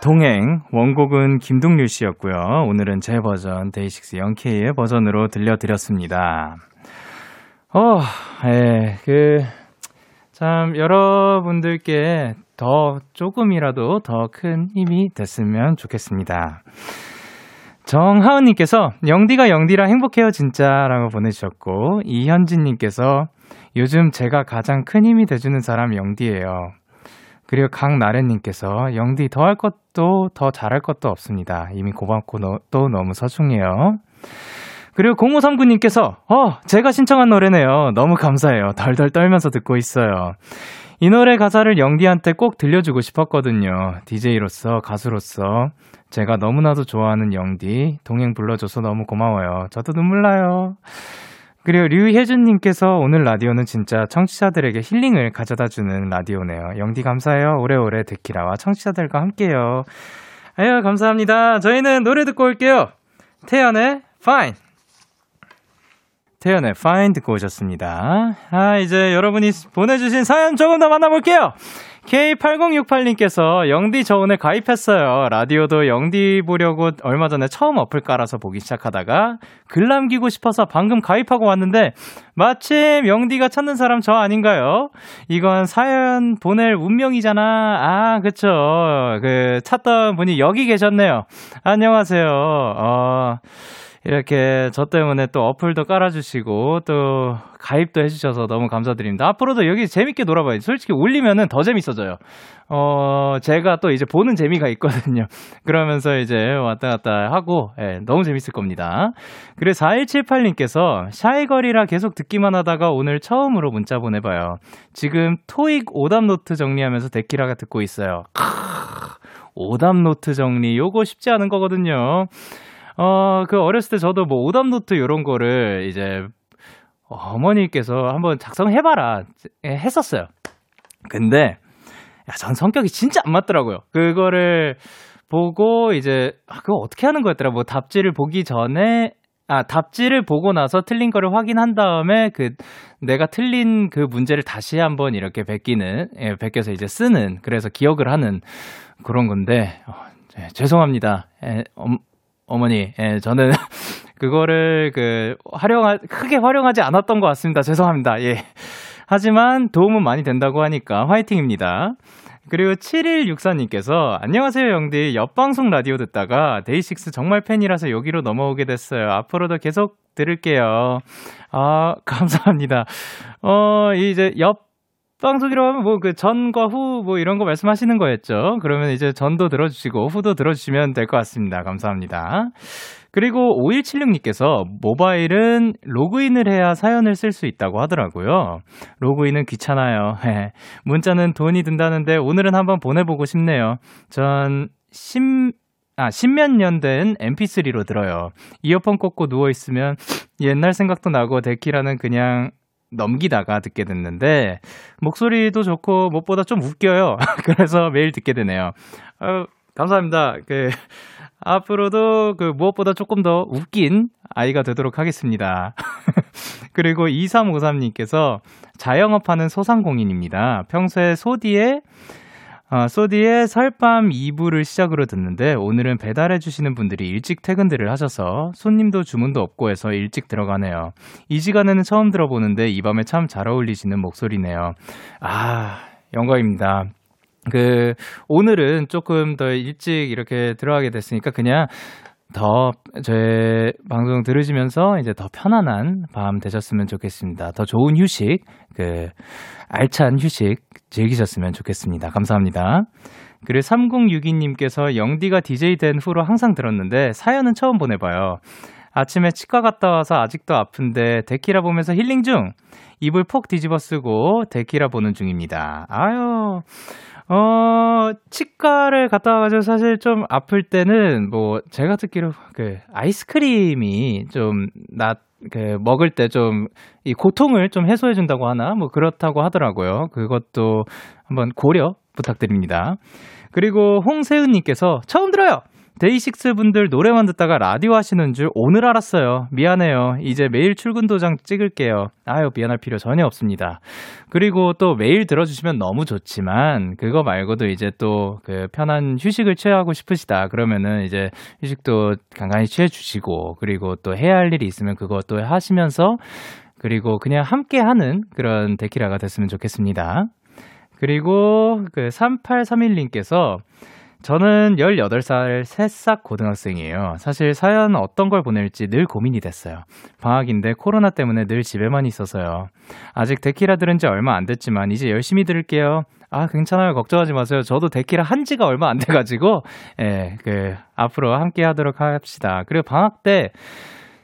동행. 원곡은 김동률 씨였고요. 오늘은 제 버전, 데이식스 영케이의 버전으로 들려드렸습니다. 어, 예, 그, 참, 여러분들께 더, 조금이라도 더 큰 힘이 됐으면 좋겠습니다. 정하은님께서, 영디가 영디랑 행복해요, 진짜. 라고 보내주셨고, 이현진님께서, 요즘 제가 가장 큰 힘이 돼주는 사람 영디예요. 그리고 강나래님께서 영디 더 할 것도 더 잘할 것도 없습니다. 이미 고맙고 너, 또 너무 서중해요. 그리고 0539님께서 어 제가 신청한 노래네요. 너무 감사해요. 덜덜 떨면서 듣고 있어요. 이 노래 가사를 영디한테 꼭 들려주고 싶었거든요. DJ로서 가수로서 제가 너무나도 좋아하는 영디 동행 불러줘서 너무 고마워요. 저도 눈물 나요. 그리고 류혜준님께서 오늘 라디오는 진짜 청취자들에게 힐링을 가져다주는 라디오네요. 영디 감사해요. 오래오래 데키라와 청취자들과 함께요. 아유, 감사합니다. 저희는 노래 듣고 올게요. 태연의 Fine. 태연의 Fine 듣고 오셨습니다. 아, 이제 여러분이 보내주신 사연 조금 더 만나볼게요. K8068님께서 영디 저 오늘 가입했어요. 라디오도 영디 보려고 얼마 전에 처음 어플 깔아서 보기 시작하다가 글 남기고 싶어서 방금 가입하고 왔는데 마침 영디가 찾는 사람 저 아닌가요? 이건 사연 보낼 운명이잖아. 아, 그쵸. 그 찾던 분이 여기 계셨네요. 안녕하세요. 어... 이렇게 저 때문에 또 어플도 깔아주시고 또 가입도 해주셔서 너무 감사드립니다. 앞으로도 여기 재밌게 놀아봐요. 솔직히 올리면은 더 재밌어져요. 어, 제가 또 이제 보는 재미가 있거든요. [laughs] 그러면서 이제 왔다 갔다 하고, 예, 너무 재밌을 겁니다. 그리고 4178님께서 샤이거리라 계속 듣기만 하다가 오늘 처음으로 문자 보내봐요. 지금 토익 오답노트 정리하면서 데키라 듣고 있어요. 크, 오답노트 정리, 요거 쉽지 않은 거거든요. 어, 그 어렸을 때 저도 뭐 오답 노트 요런 거를 이제 어머니께서 한번 작성해봐라 했었어요. 근데 야, 전 성격이 진짜 안 맞더라고요. 그거를 보고 이제 아, 그거 어떻게 하는 거였더라? 뭐 답지를 보기 전에 아, 답지를 보고 나서 틀린 거를 확인한 다음에 그 내가 틀린 그 문제를 다시 한번 이렇게 베끼는 예, 베껴서 이제 쓰는 그래서 기억을 하는 그런 건데 어, 예, 죄송합니다. 예, 어, 어머니, 예, 저는 [laughs] 그거를 그 활용하 크게 활용하지 않았던 것 같습니다. 죄송합니다. 예. 하지만 도움은 많이 된다고 하니까 화이팅입니다. 그리고 7164님께서 안녕하세요 영디 옆방송 라디오 듣다가 데이식스 정말 팬이라서 여기로 넘어오게 됐어요. 앞으로도 계속 들을게요. 아 [laughs] 감사합니다. 어 이제 옆 방송이라고 하면 뭐 그 전과 후 뭐 이런 거 말씀하시는 거였죠. 그러면 이제 전도 들어주시고 후도 들어주시면 될 것 같습니다. 감사합니다. 그리고 5176님께서 모바일은 로그인을 해야 사연을 쓸 수 있다고 하더라고요. 로그인은 귀찮아요. [laughs] 문자는 돈이 든다는데 오늘은 한번 보내보고 싶네요. 전 10, 아, 십몇 년 된 mp3로 들어요. 이어폰 꽂고 누워있으면 옛날 생각도 나고 데키라는 그냥 넘기다가 듣게 됐는데 목소리도 좋고 무엇보다 좀 웃겨요. [laughs] 그래서 매일 듣게 되네요. 어, 감사합니다. 그 앞으로도 그 무엇보다 조금 더 웃긴 아이가 되도록 하겠습니다. [laughs] 그리고 2353님께서 자영업하는 소상공인입니다. 평소에 소디에 어, 소디의 설밤 2부를 시작으로 듣는데 오늘은 배달해 주시는 분들이 일찍 퇴근들을 하셔서 손님도 주문도 없고 해서 일찍 들어가네요. 이 시간에는 처음 들어보는데 이 밤에 참 잘 어울리시는 목소리네요. 아, 영광입니다. 그 오늘은 조금 더 일찍 이렇게 들어가게 됐으니까 그냥 더 제 방송 들으시면서 이제 더 편안한 밤 되셨으면 좋겠습니다. 더 좋은 휴식, 그 알찬 휴식 즐기셨으면 좋겠습니다. 감사합니다. 그리고 3062님께서 영디가 DJ 된 후로 항상 들었는데 사연은 처음 보내봐요. 아침에 치과 갔다 와서 아직도 아픈데 데키라 보면서 힐링 중. 입을 폭 뒤집어 쓰고 데키라 보는 중입니다. 아유. 어, 치과를 갔다 와가지고 사실 좀 아플 때는 뭐 제가 듣기로 그 아이스크림이 좀 나, 그 먹을 때 좀 이 고통을 좀 해소해 준다고 하나 뭐 그렇다고 하더라고요. 그것도 한번 고려 부탁드립니다. 그리고 홍세은님께서 처음 들어요. 데이식스 분들 노래만 듣다가 라디오 하시는 줄 오늘 알았어요. 미안해요. 이제 매일 출근 도장 찍을게요. 아유, 미안할 필요 전혀 없습니다. 그리고 또 매일 들어주시면 너무 좋지만, 그거 말고도 이제 또 그 편한 휴식을 취하고 싶으시다. 그러면은 이제 휴식도 간간히 취해주시고, 그리고 또 해야 할 일이 있으면 그것도 하시면서, 그리고 그냥 함께 하는 그런 데키라가 됐으면 좋겠습니다. 그리고 그 3831님께서 저는 18살 새싹 고등학생이에요. 사실 사연 어떤 걸 보낼지 늘 고민이 됐어요. 방학인데 코로나 때문에 늘 집에만 있어서요. 아직 데키라 들은 지 얼마 안 됐지만 이제 열심히 들을게요. 아, 괜찮아요. 걱정하지 마세요. 저도 데키라 한 지가 얼마 안 돼가지고, 예, 그, 앞으로 함께 하도록 합시다. 그리고 방학 때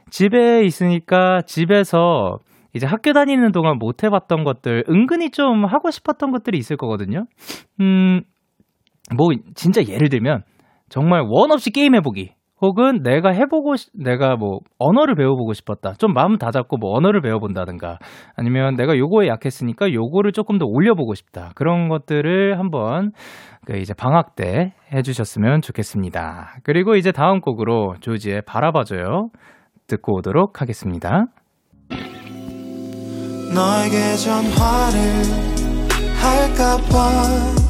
집에 있으니까 집에서 이제 학교 다니는 동안 못 해봤던 것들, 은근히 좀 하고 싶었던 것들이 있을 거거든요. 음, 뭐 진짜 예를 들면 정말 원 없이 게임 해보기 혹은 내가 해보고 싶, 내가 뭐 언어를 배워보고 싶었다. 좀 마음 다 잡고 뭐 언어를 배워본다든가 아니면 내가 요거에 약했으니까 요거를 조금 더 올려보고 싶다. 그런 것들을 한번 그 이제 방학 때 해주셨으면 좋겠습니다. 그리고 이제 다음 곡으로 조지의 바라봐줘요 듣고 오도록 하겠습니다. 너에게 전화를 할까봐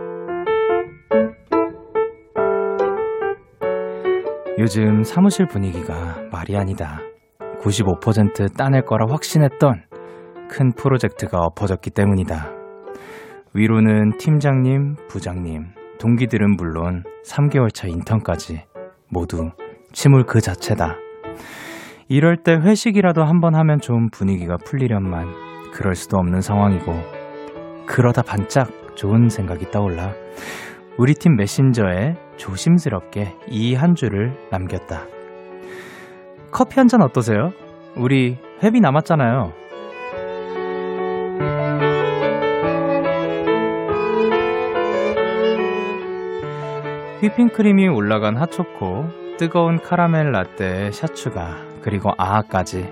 요즘 사무실 분위기가 말이 아니다. 95% 따낼 거라 확신했던 큰 프로젝트가 엎어졌기 때문이다. 위로는 팀장님, 부장님, 동기들은 물론 3개월 차 인턴까지 모두 침울 그 자체다. 이럴 때 회식이라도 한번 하면 좋은 분위기가 풀리련만 그럴 수도 없는 상황이고 그러다 반짝 좋은 생각이 떠올라 우리 팀 메신저에 조심스럽게 이 한 줄을 남겼다. 커피 한 잔 어떠세요? 우리 회비 남았잖아요. 휘핑크림이 올라간 핫초코, 뜨거운 카라멜 라떼 샷추가, 그리고 아하까지.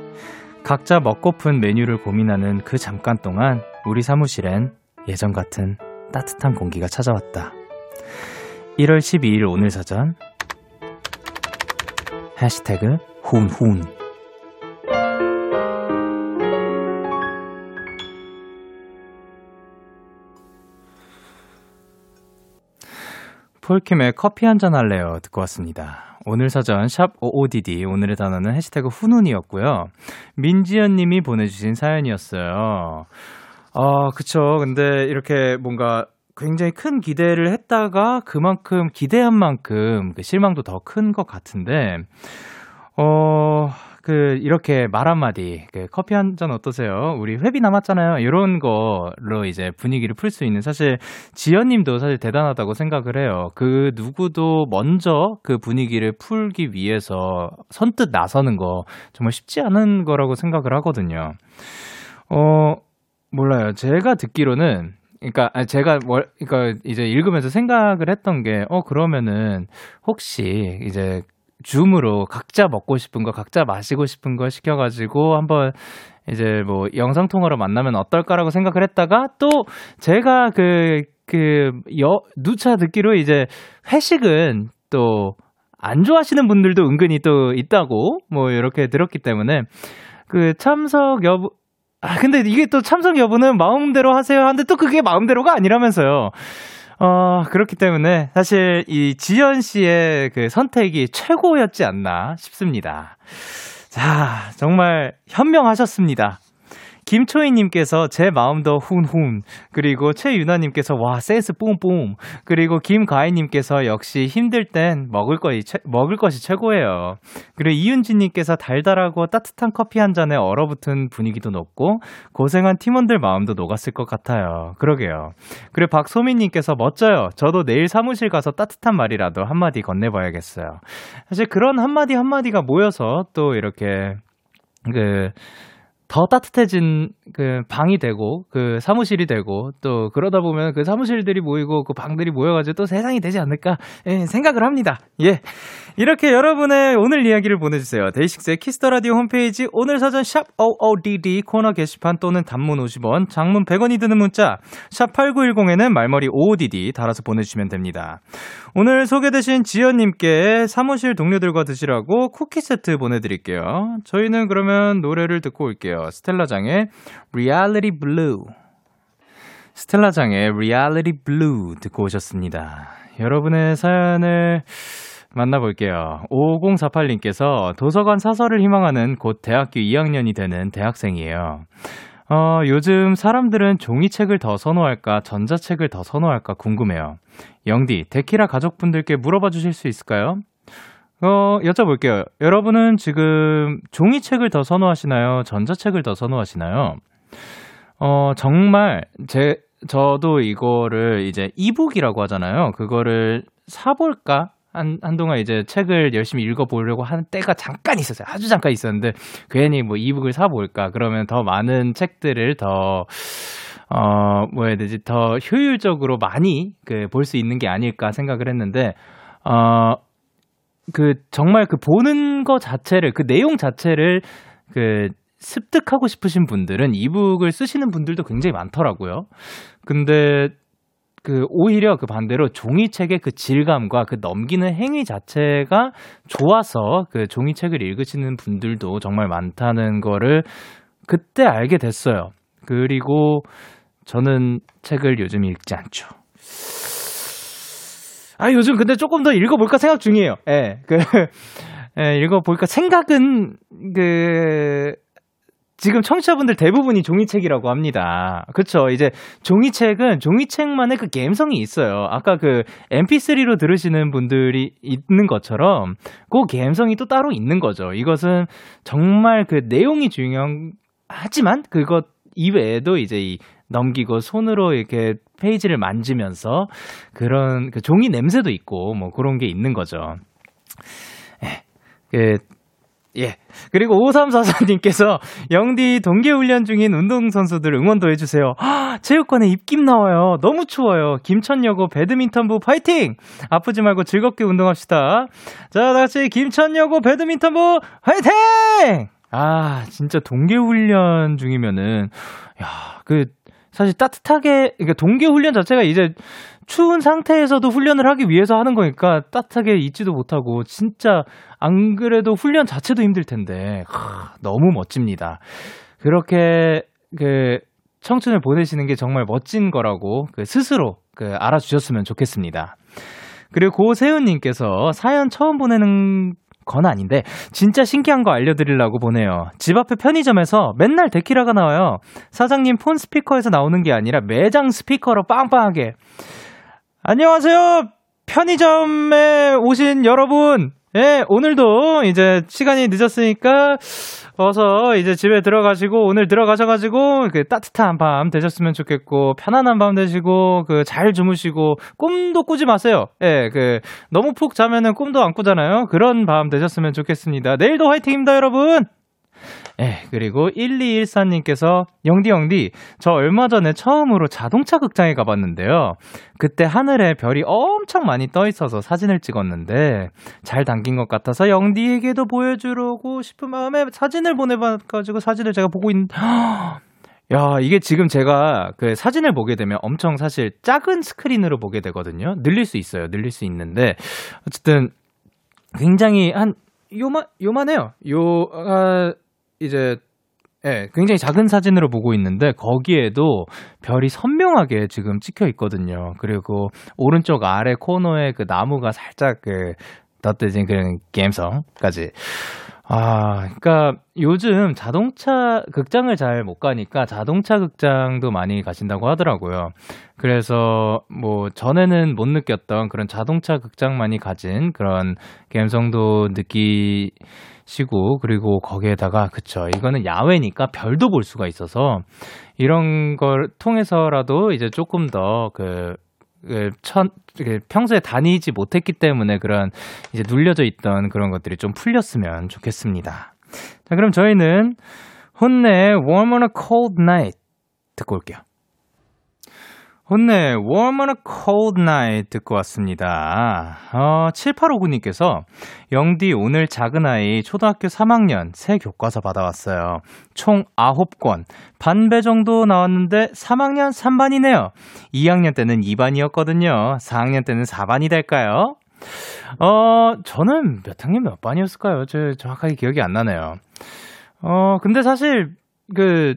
각자 먹고픈 메뉴를 고민하는 그 잠깐 동안 우리 사무실엔 예전 같은 따뜻한 공기가 찾아왔다. 1월 12일 오늘 사전 해시태그 훈훈 폴킴의 커피 한 잔 할래요 듣고 왔습니다. 오늘 사전 샵 OODD 오늘의 단어는 해시태그 훈훈이었고요. 민지연 님이 보내주신 사연이었어요. 아, 그쵸. 근데 이렇게 뭔가 굉장히 큰 기대를 했다가 그만큼 기대한 만큼 그 실망도 더 큰 것 같은데, 어, 그, 이렇게 말 한마디, 그 커피 한 잔 어떠세요? 우리 회비 남았잖아요. 이런 거로 이제 분위기를 풀 수 있는 사실 지연 님도 사실 대단하다고 생각을 해요. 그 누구도 먼저 그 분위기를 풀기 위해서 선뜻 나서는 거 정말 쉽지 않은 거라고 생각을 하거든요. 어, 몰라요. 제가 듣기로는 그러니까 제가 뭘 그러니까 이제 읽으면서 생각을 했던 게 어 그러면은 혹시 이제 줌으로 각자 먹고 싶은 거, 각자 마시고 싶은 거 시켜가지고 한번 이제 뭐 영상 통화로 만나면 어떨까라고 생각을 했다가 또 제가 그, 그, 여, 누차 듣기로 이제 회식은 또 안 좋아하시는 분들도 은근히 또 있다고 뭐 이렇게 들었기 때문에 그 참석 여부, 아, 근데 이게 또 참석 여부는 마음대로 하세요 하는데 또 그게 마음대로가 아니라면서요. 어, 그렇기 때문에 사실 이 지연 씨의 그 선택이 최고였지 않나 싶습니다. 자, 정말 현명하셨습니다. 김초희님께서 제 마음도 훈훈 그리고 최유나님께서 와 센스 뿜뿜 그리고 김가희님께서 역시 힘들 땐 먹을 것이 최, 먹을 것이 최고예요. 그리고 이윤지님께서 달달하고 따뜻한 커피 한 잔에 얼어붙은 분위기도 높고 고생한 팀원들 마음도 녹았을 것 같아요. 그러게요. 그리고 박소민님께서 멋져요. 저도 내일 사무실 가서 따뜻한 말이라도 한마디 건네봐야겠어요. 사실 그런 한마디 한마디가 모여서 또 이렇게 그, 더 따뜻해진 그 방이 되고 그 사무실이 되고 또 그러다 보면 그 사무실들이 모이고 그 방들이 모여가지고 또 세상이 되지 않을까 예, 생각을 합니다. 예. 이렇게 여러분의 오늘 이야기를 보내주세요. 데이식스의 키스 더 라디오 홈페이지 오늘 사전 샵 OODD 코너 게시판 또는 단문 50원, 장문 100원이 드는 문자 샵 8910에는 말머리 OODD 달아서 보내주시면 됩니다. 오늘 소개되신 지연님께 사무실 동료들과 드시라고 쿠키 세트 보내드릴게요. 저희는 그러면 노래를 듣고 올게요. 스텔라장의 Reality Blue. 스텔라장의 Reality Blue 듣고 오셨습니다. 여러분의 사연을 만나볼게요. 5048님께서 도서관 사설을 희망하는 곧 대학교 2학년이 되는 대학생이에요. 어, 요즘 사람들은 종이책을 더 선호할까, 전자책을 더 선호할까 궁금해요. 영디, 데키라 가족분들께 물어봐 주실 수 있을까요? 어, 여쭤볼게요. 여러분은 지금 종이책을 더 선호하시나요? 전자책을 더 선호하시나요? 어, 정말, 제, 저도 이거를 이제 이북이라고 하잖아요. 그거를 사볼까? 한, 한동안 이제 책을 열심히 읽어보려고 하는 때가 잠깐 있었어요. 아주 잠깐 있었는데, 괜히 뭐 이북을 사볼까? 그러면 더 많은 책들을 더, 어, 뭐 해야 되지? 더 효율적으로 많이 그 볼 수 있는 게 아닐까 생각을 했는데, 어, 그 정말 그 보는 거 자체를, 그 내용 자체를 그 습득하고 싶으신 분들은 이북을 쓰시는 분들도 굉장히 많더라고요. 근데 그 오히려 그 반대로 종이책의 그 질감과 그 넘기는 행위 자체가 좋아서 그 종이책을 읽으시는 분들도 정말 많다는 거를 그때 알게 됐어요. 그리고 저는 책을 요즘 읽지 않죠. 아, 요즘 근데 조금 더 읽어볼까 생각 중이에요. 예, 그, [laughs] 예, 읽어볼까 생각은, 그, 지금 청취자분들 대부분이 종이책이라고 합니다. 그쵸. 이제 종이책은 종이책만의 그 감성이 있어요. 아까 그 mp3로 들으시는 분들이 있는 것처럼 그 감성이 또 따로 있는 거죠. 이것은 정말 그 내용이 중요하지만 그것 이외에도 이제 이 넘기고 손으로 이렇게 페이지를 만지면서 그런 그 종이 냄새도 있고 뭐 그런 게 있는 거죠. 예. 그 예. 그리고 5344님께서 영디 동계훈련 중인 운동선수들 응원도 해주세요. 아, 체육관에 입김 나와요. 너무 추워요. 김천여고 배드민턴부 파이팅! 아프지 말고 즐겁게 운동합시다. 자, 다 같이 김천여고 배드민턴부 파이팅! 아, 진짜 동계훈련 중이면은, 야, 그, 사실 따뜻하게, 그러니까 동계훈련 자체가 이제 추운 상태에서도 훈련을 하기 위해서 하는 거니까 따뜻하게 있지도 못하고 진짜 안 그래도 훈련 자체도 힘들 텐데 하, 너무 멋집니다. 그렇게 그 청춘을 보내시는 게 정말 멋진 거라고 그 스스로 그 알아주셨으면 좋겠습니다. 그리고 고세훈님께서 사연 처음 보내는 건 아닌데 진짜 신기한 거 알려드리려고 보내요. 집 앞에 편의점에서 맨날 데키라가 나와요. 사장님 폰 스피커에서 나오는 게 아니라 매장 스피커로 빵빵하게. 안녕하세요. 편의점에 오신 여러분. 예, 오늘도 이제 시간이 늦었으니까 어서 이제 집에 들어가시고 오늘 들어가셔가지고 그 따뜻한 밤 되셨으면 좋겠고 편안한 밤 되시고 그 잘 주무시고 꿈도 꾸지 마세요. 예, 그 너무 푹 자면은 꿈도 안 꾸잖아요. 그런 밤 되셨으면 좋겠습니다. 내일도 화이팅입니다, 여러분. 예, 그리고 1214님께서, 영디, 영디, 저 얼마 전에 처음으로 자동차 극장에 가봤는데요. 그때 하늘에 별이 엄청 많이 떠 있어서 사진을 찍었는데, 잘 담긴 것 같아서 영디에게도 보여주려고 싶은 마음에 사진을 보내봐가지고 사진을 제가 보고 있는, [gasps] 야, 이게 지금 제가 그 사진을 보게 되면 엄청 사실 작은 스크린으로 보게 되거든요. 늘릴 수 있어요. 늘릴 수 있는데, 어쨌든, 굉장히 한, 요만, 요만해요. 요, 아, 이제 예, 굉장히 작은 사진으로 보고 있는데 거기에도 별이 선명하게 지금 찍혀 있거든요. 그리고 오른쪽 아래 코너에 그 나무가 살짝 그 덧대진 그런 감성까지. 아, 그러니까 요즘 자동차 극장을 잘 못 가니까 자동차 극장도 많이 가신다고 하더라고요. 그래서 뭐 전에는 못 느꼈던 그런 자동차 극장만이 가진 그런 감성도 느끼 시고 그리고 거기에다가 그쵸 이거는 야외니까 별도 볼 수가 있어서 이런 걸 통해서라도 이제 조금 더그 그, 천, 그 평소에 다니지 못했기 때문에 그런 이제 눌려져 있던 그런 것들이 좀 풀렸으면 좋겠습니다. 자, 그럼 저희는 혼내 Warm on a Cold Night 듣고 올게요. 혼내 Warm on a Cold Night 듣고 왔습니다. 어, 7859님께서 영디 오늘 작은 아이 초등학교 3학년 새 교과서 받아왔어요. 총 9권, 반배 정도 나왔는데 3학년 3반이네요. 2학년 때는 2반이었거든요. 4학년 때는 4반이 될까요? 어, 저는 몇 학년 몇 반이었을까요? 저 정확하게 기억이 안 나네요. 어, 근데 사실 그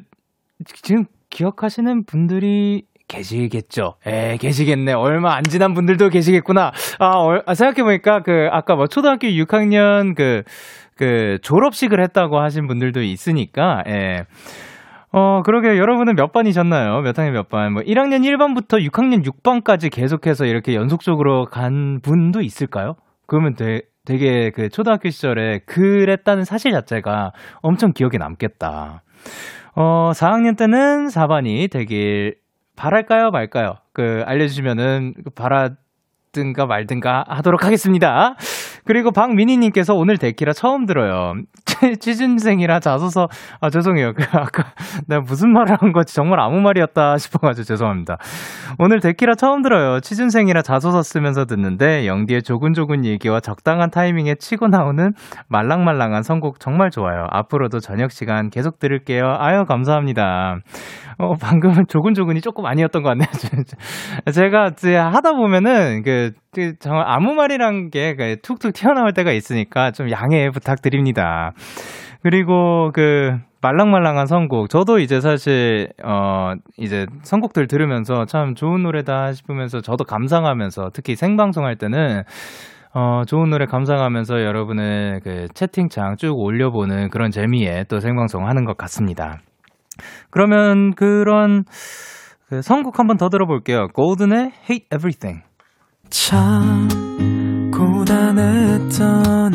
지금 기억하시는 분들이 계시겠죠. 에, 계시겠네. 얼마 안 지난 분들도 계시겠구나. 아, 얼, 아, 생각해보니까, 그, 아까 뭐, 초등학교 6학년 그, 그, 졸업식을 했다고 하신 분들도 있으니까, 예. 어, 그러게 여러분은 몇 반이셨나요? 몇 학년 몇 반? 뭐 1학년 1반부터 6학년 6반까지 계속해서 이렇게 연속적으로 간 분도 있을까요? 그러면 되, 되게 그 초등학교 시절에 그랬다는 사실 자체가 엄청 기억에 남겠다. 어, 4학년 때는 4반이 되길 바랄까요, 말까요? 그, 알려주시면은, 그 바라든가 말든가 하도록 하겠습니다. 그리고 박민희님께서 오늘 데키라 처음 들어요. 취준생이라 자소서, 아, 죄송해요. 그, 아까, [laughs] 내가 무슨 말을 한 거지? 정말 아무 말이었다 싶어가지고 죄송합니다. 오늘 데키라 처음 들어요. 취준생이라 자소서 쓰면서 듣는데, 영디의 조근조근 얘기와 적당한 타이밍에 치고 나오는 말랑말랑한 선곡 정말 좋아요. 앞으로도 저녁 시간 계속 들을게요. 아유, 감사합니다. 어, 방금은 [laughs] 조근조근이 조금 아니었던 것 같네요. [laughs] 제가 하다 보면은, 그, 그 정말 아무 말이란 게그 툭툭 튀어나올 때가 있으니까 좀 양해 부탁드립니다. 그리고 그 말랑말랑한 선곡. 저도 이제 사실 어 이제 선곡들 들으면서 참 좋은 노래다 싶으면서 저도 감상하면서 특히 생방송 할 때는 어 좋은 노래 감상하면서 여러분의 그 채팅창 쭉 올려보는 그런 재미에 또 생방송 하는 것 같습니다. 그러면 그런 그 선곡 한번 더 들어볼게요. 골든의 Hate Everything. 참 고단했던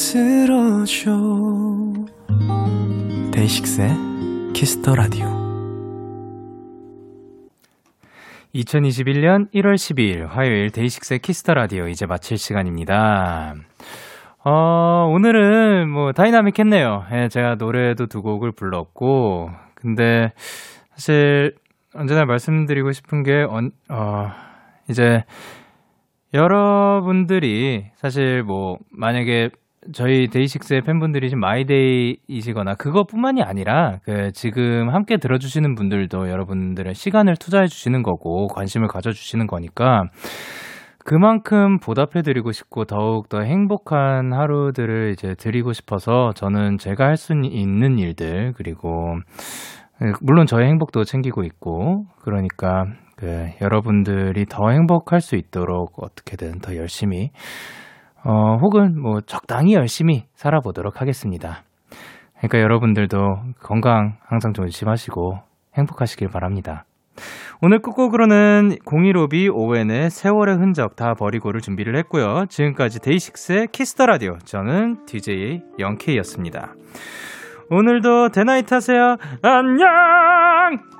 들어줘 데이식스의 키스 더 라디오 2021년 1월 12일 화요일 데이식스의 키스 더 라디오 이제 마칠 시간입니다. 어, 오늘은 뭐 다이나믹했네요. 예, 제가 노래도 두 곡을 불렀고, 근데 사실 언제나 말씀드리고 싶은 게, 어, 이제 여러분들이 사실 뭐 만약에 저희 데이식스의 팬분들이 지금 마이데이이시거나 그것뿐만이 아니라 그 지금 함께 들어주시는 분들도 여러분들의 시간을 투자해 주시는 거고 관심을 가져 주시는 거니까 그만큼 보답해드리고 싶고 더욱 더 행복한 하루들을 이제 드리고 싶어서 저는 제가 할 수 있는 일들 그리고 물론 저의 행복도 챙기고 있고 그러니까 그 여러분들이 더 행복할 수 있도록 어떻게든 더 열심히 어, 혹은 뭐 적당히 열심히 살아보도록 하겠습니다. 그러니까 여러분들도 건강 항상 조심하시고 행복하시길 바랍니다. 오늘 끝곡으로는 015B 오왠의 세월의 흔적 다 버리고를 준비를 했고요. 지금까지 데이식스의 Kiss the Radio 저는 DJ 영케이였습니다. 오늘도 대나잇 하세요. 안녕!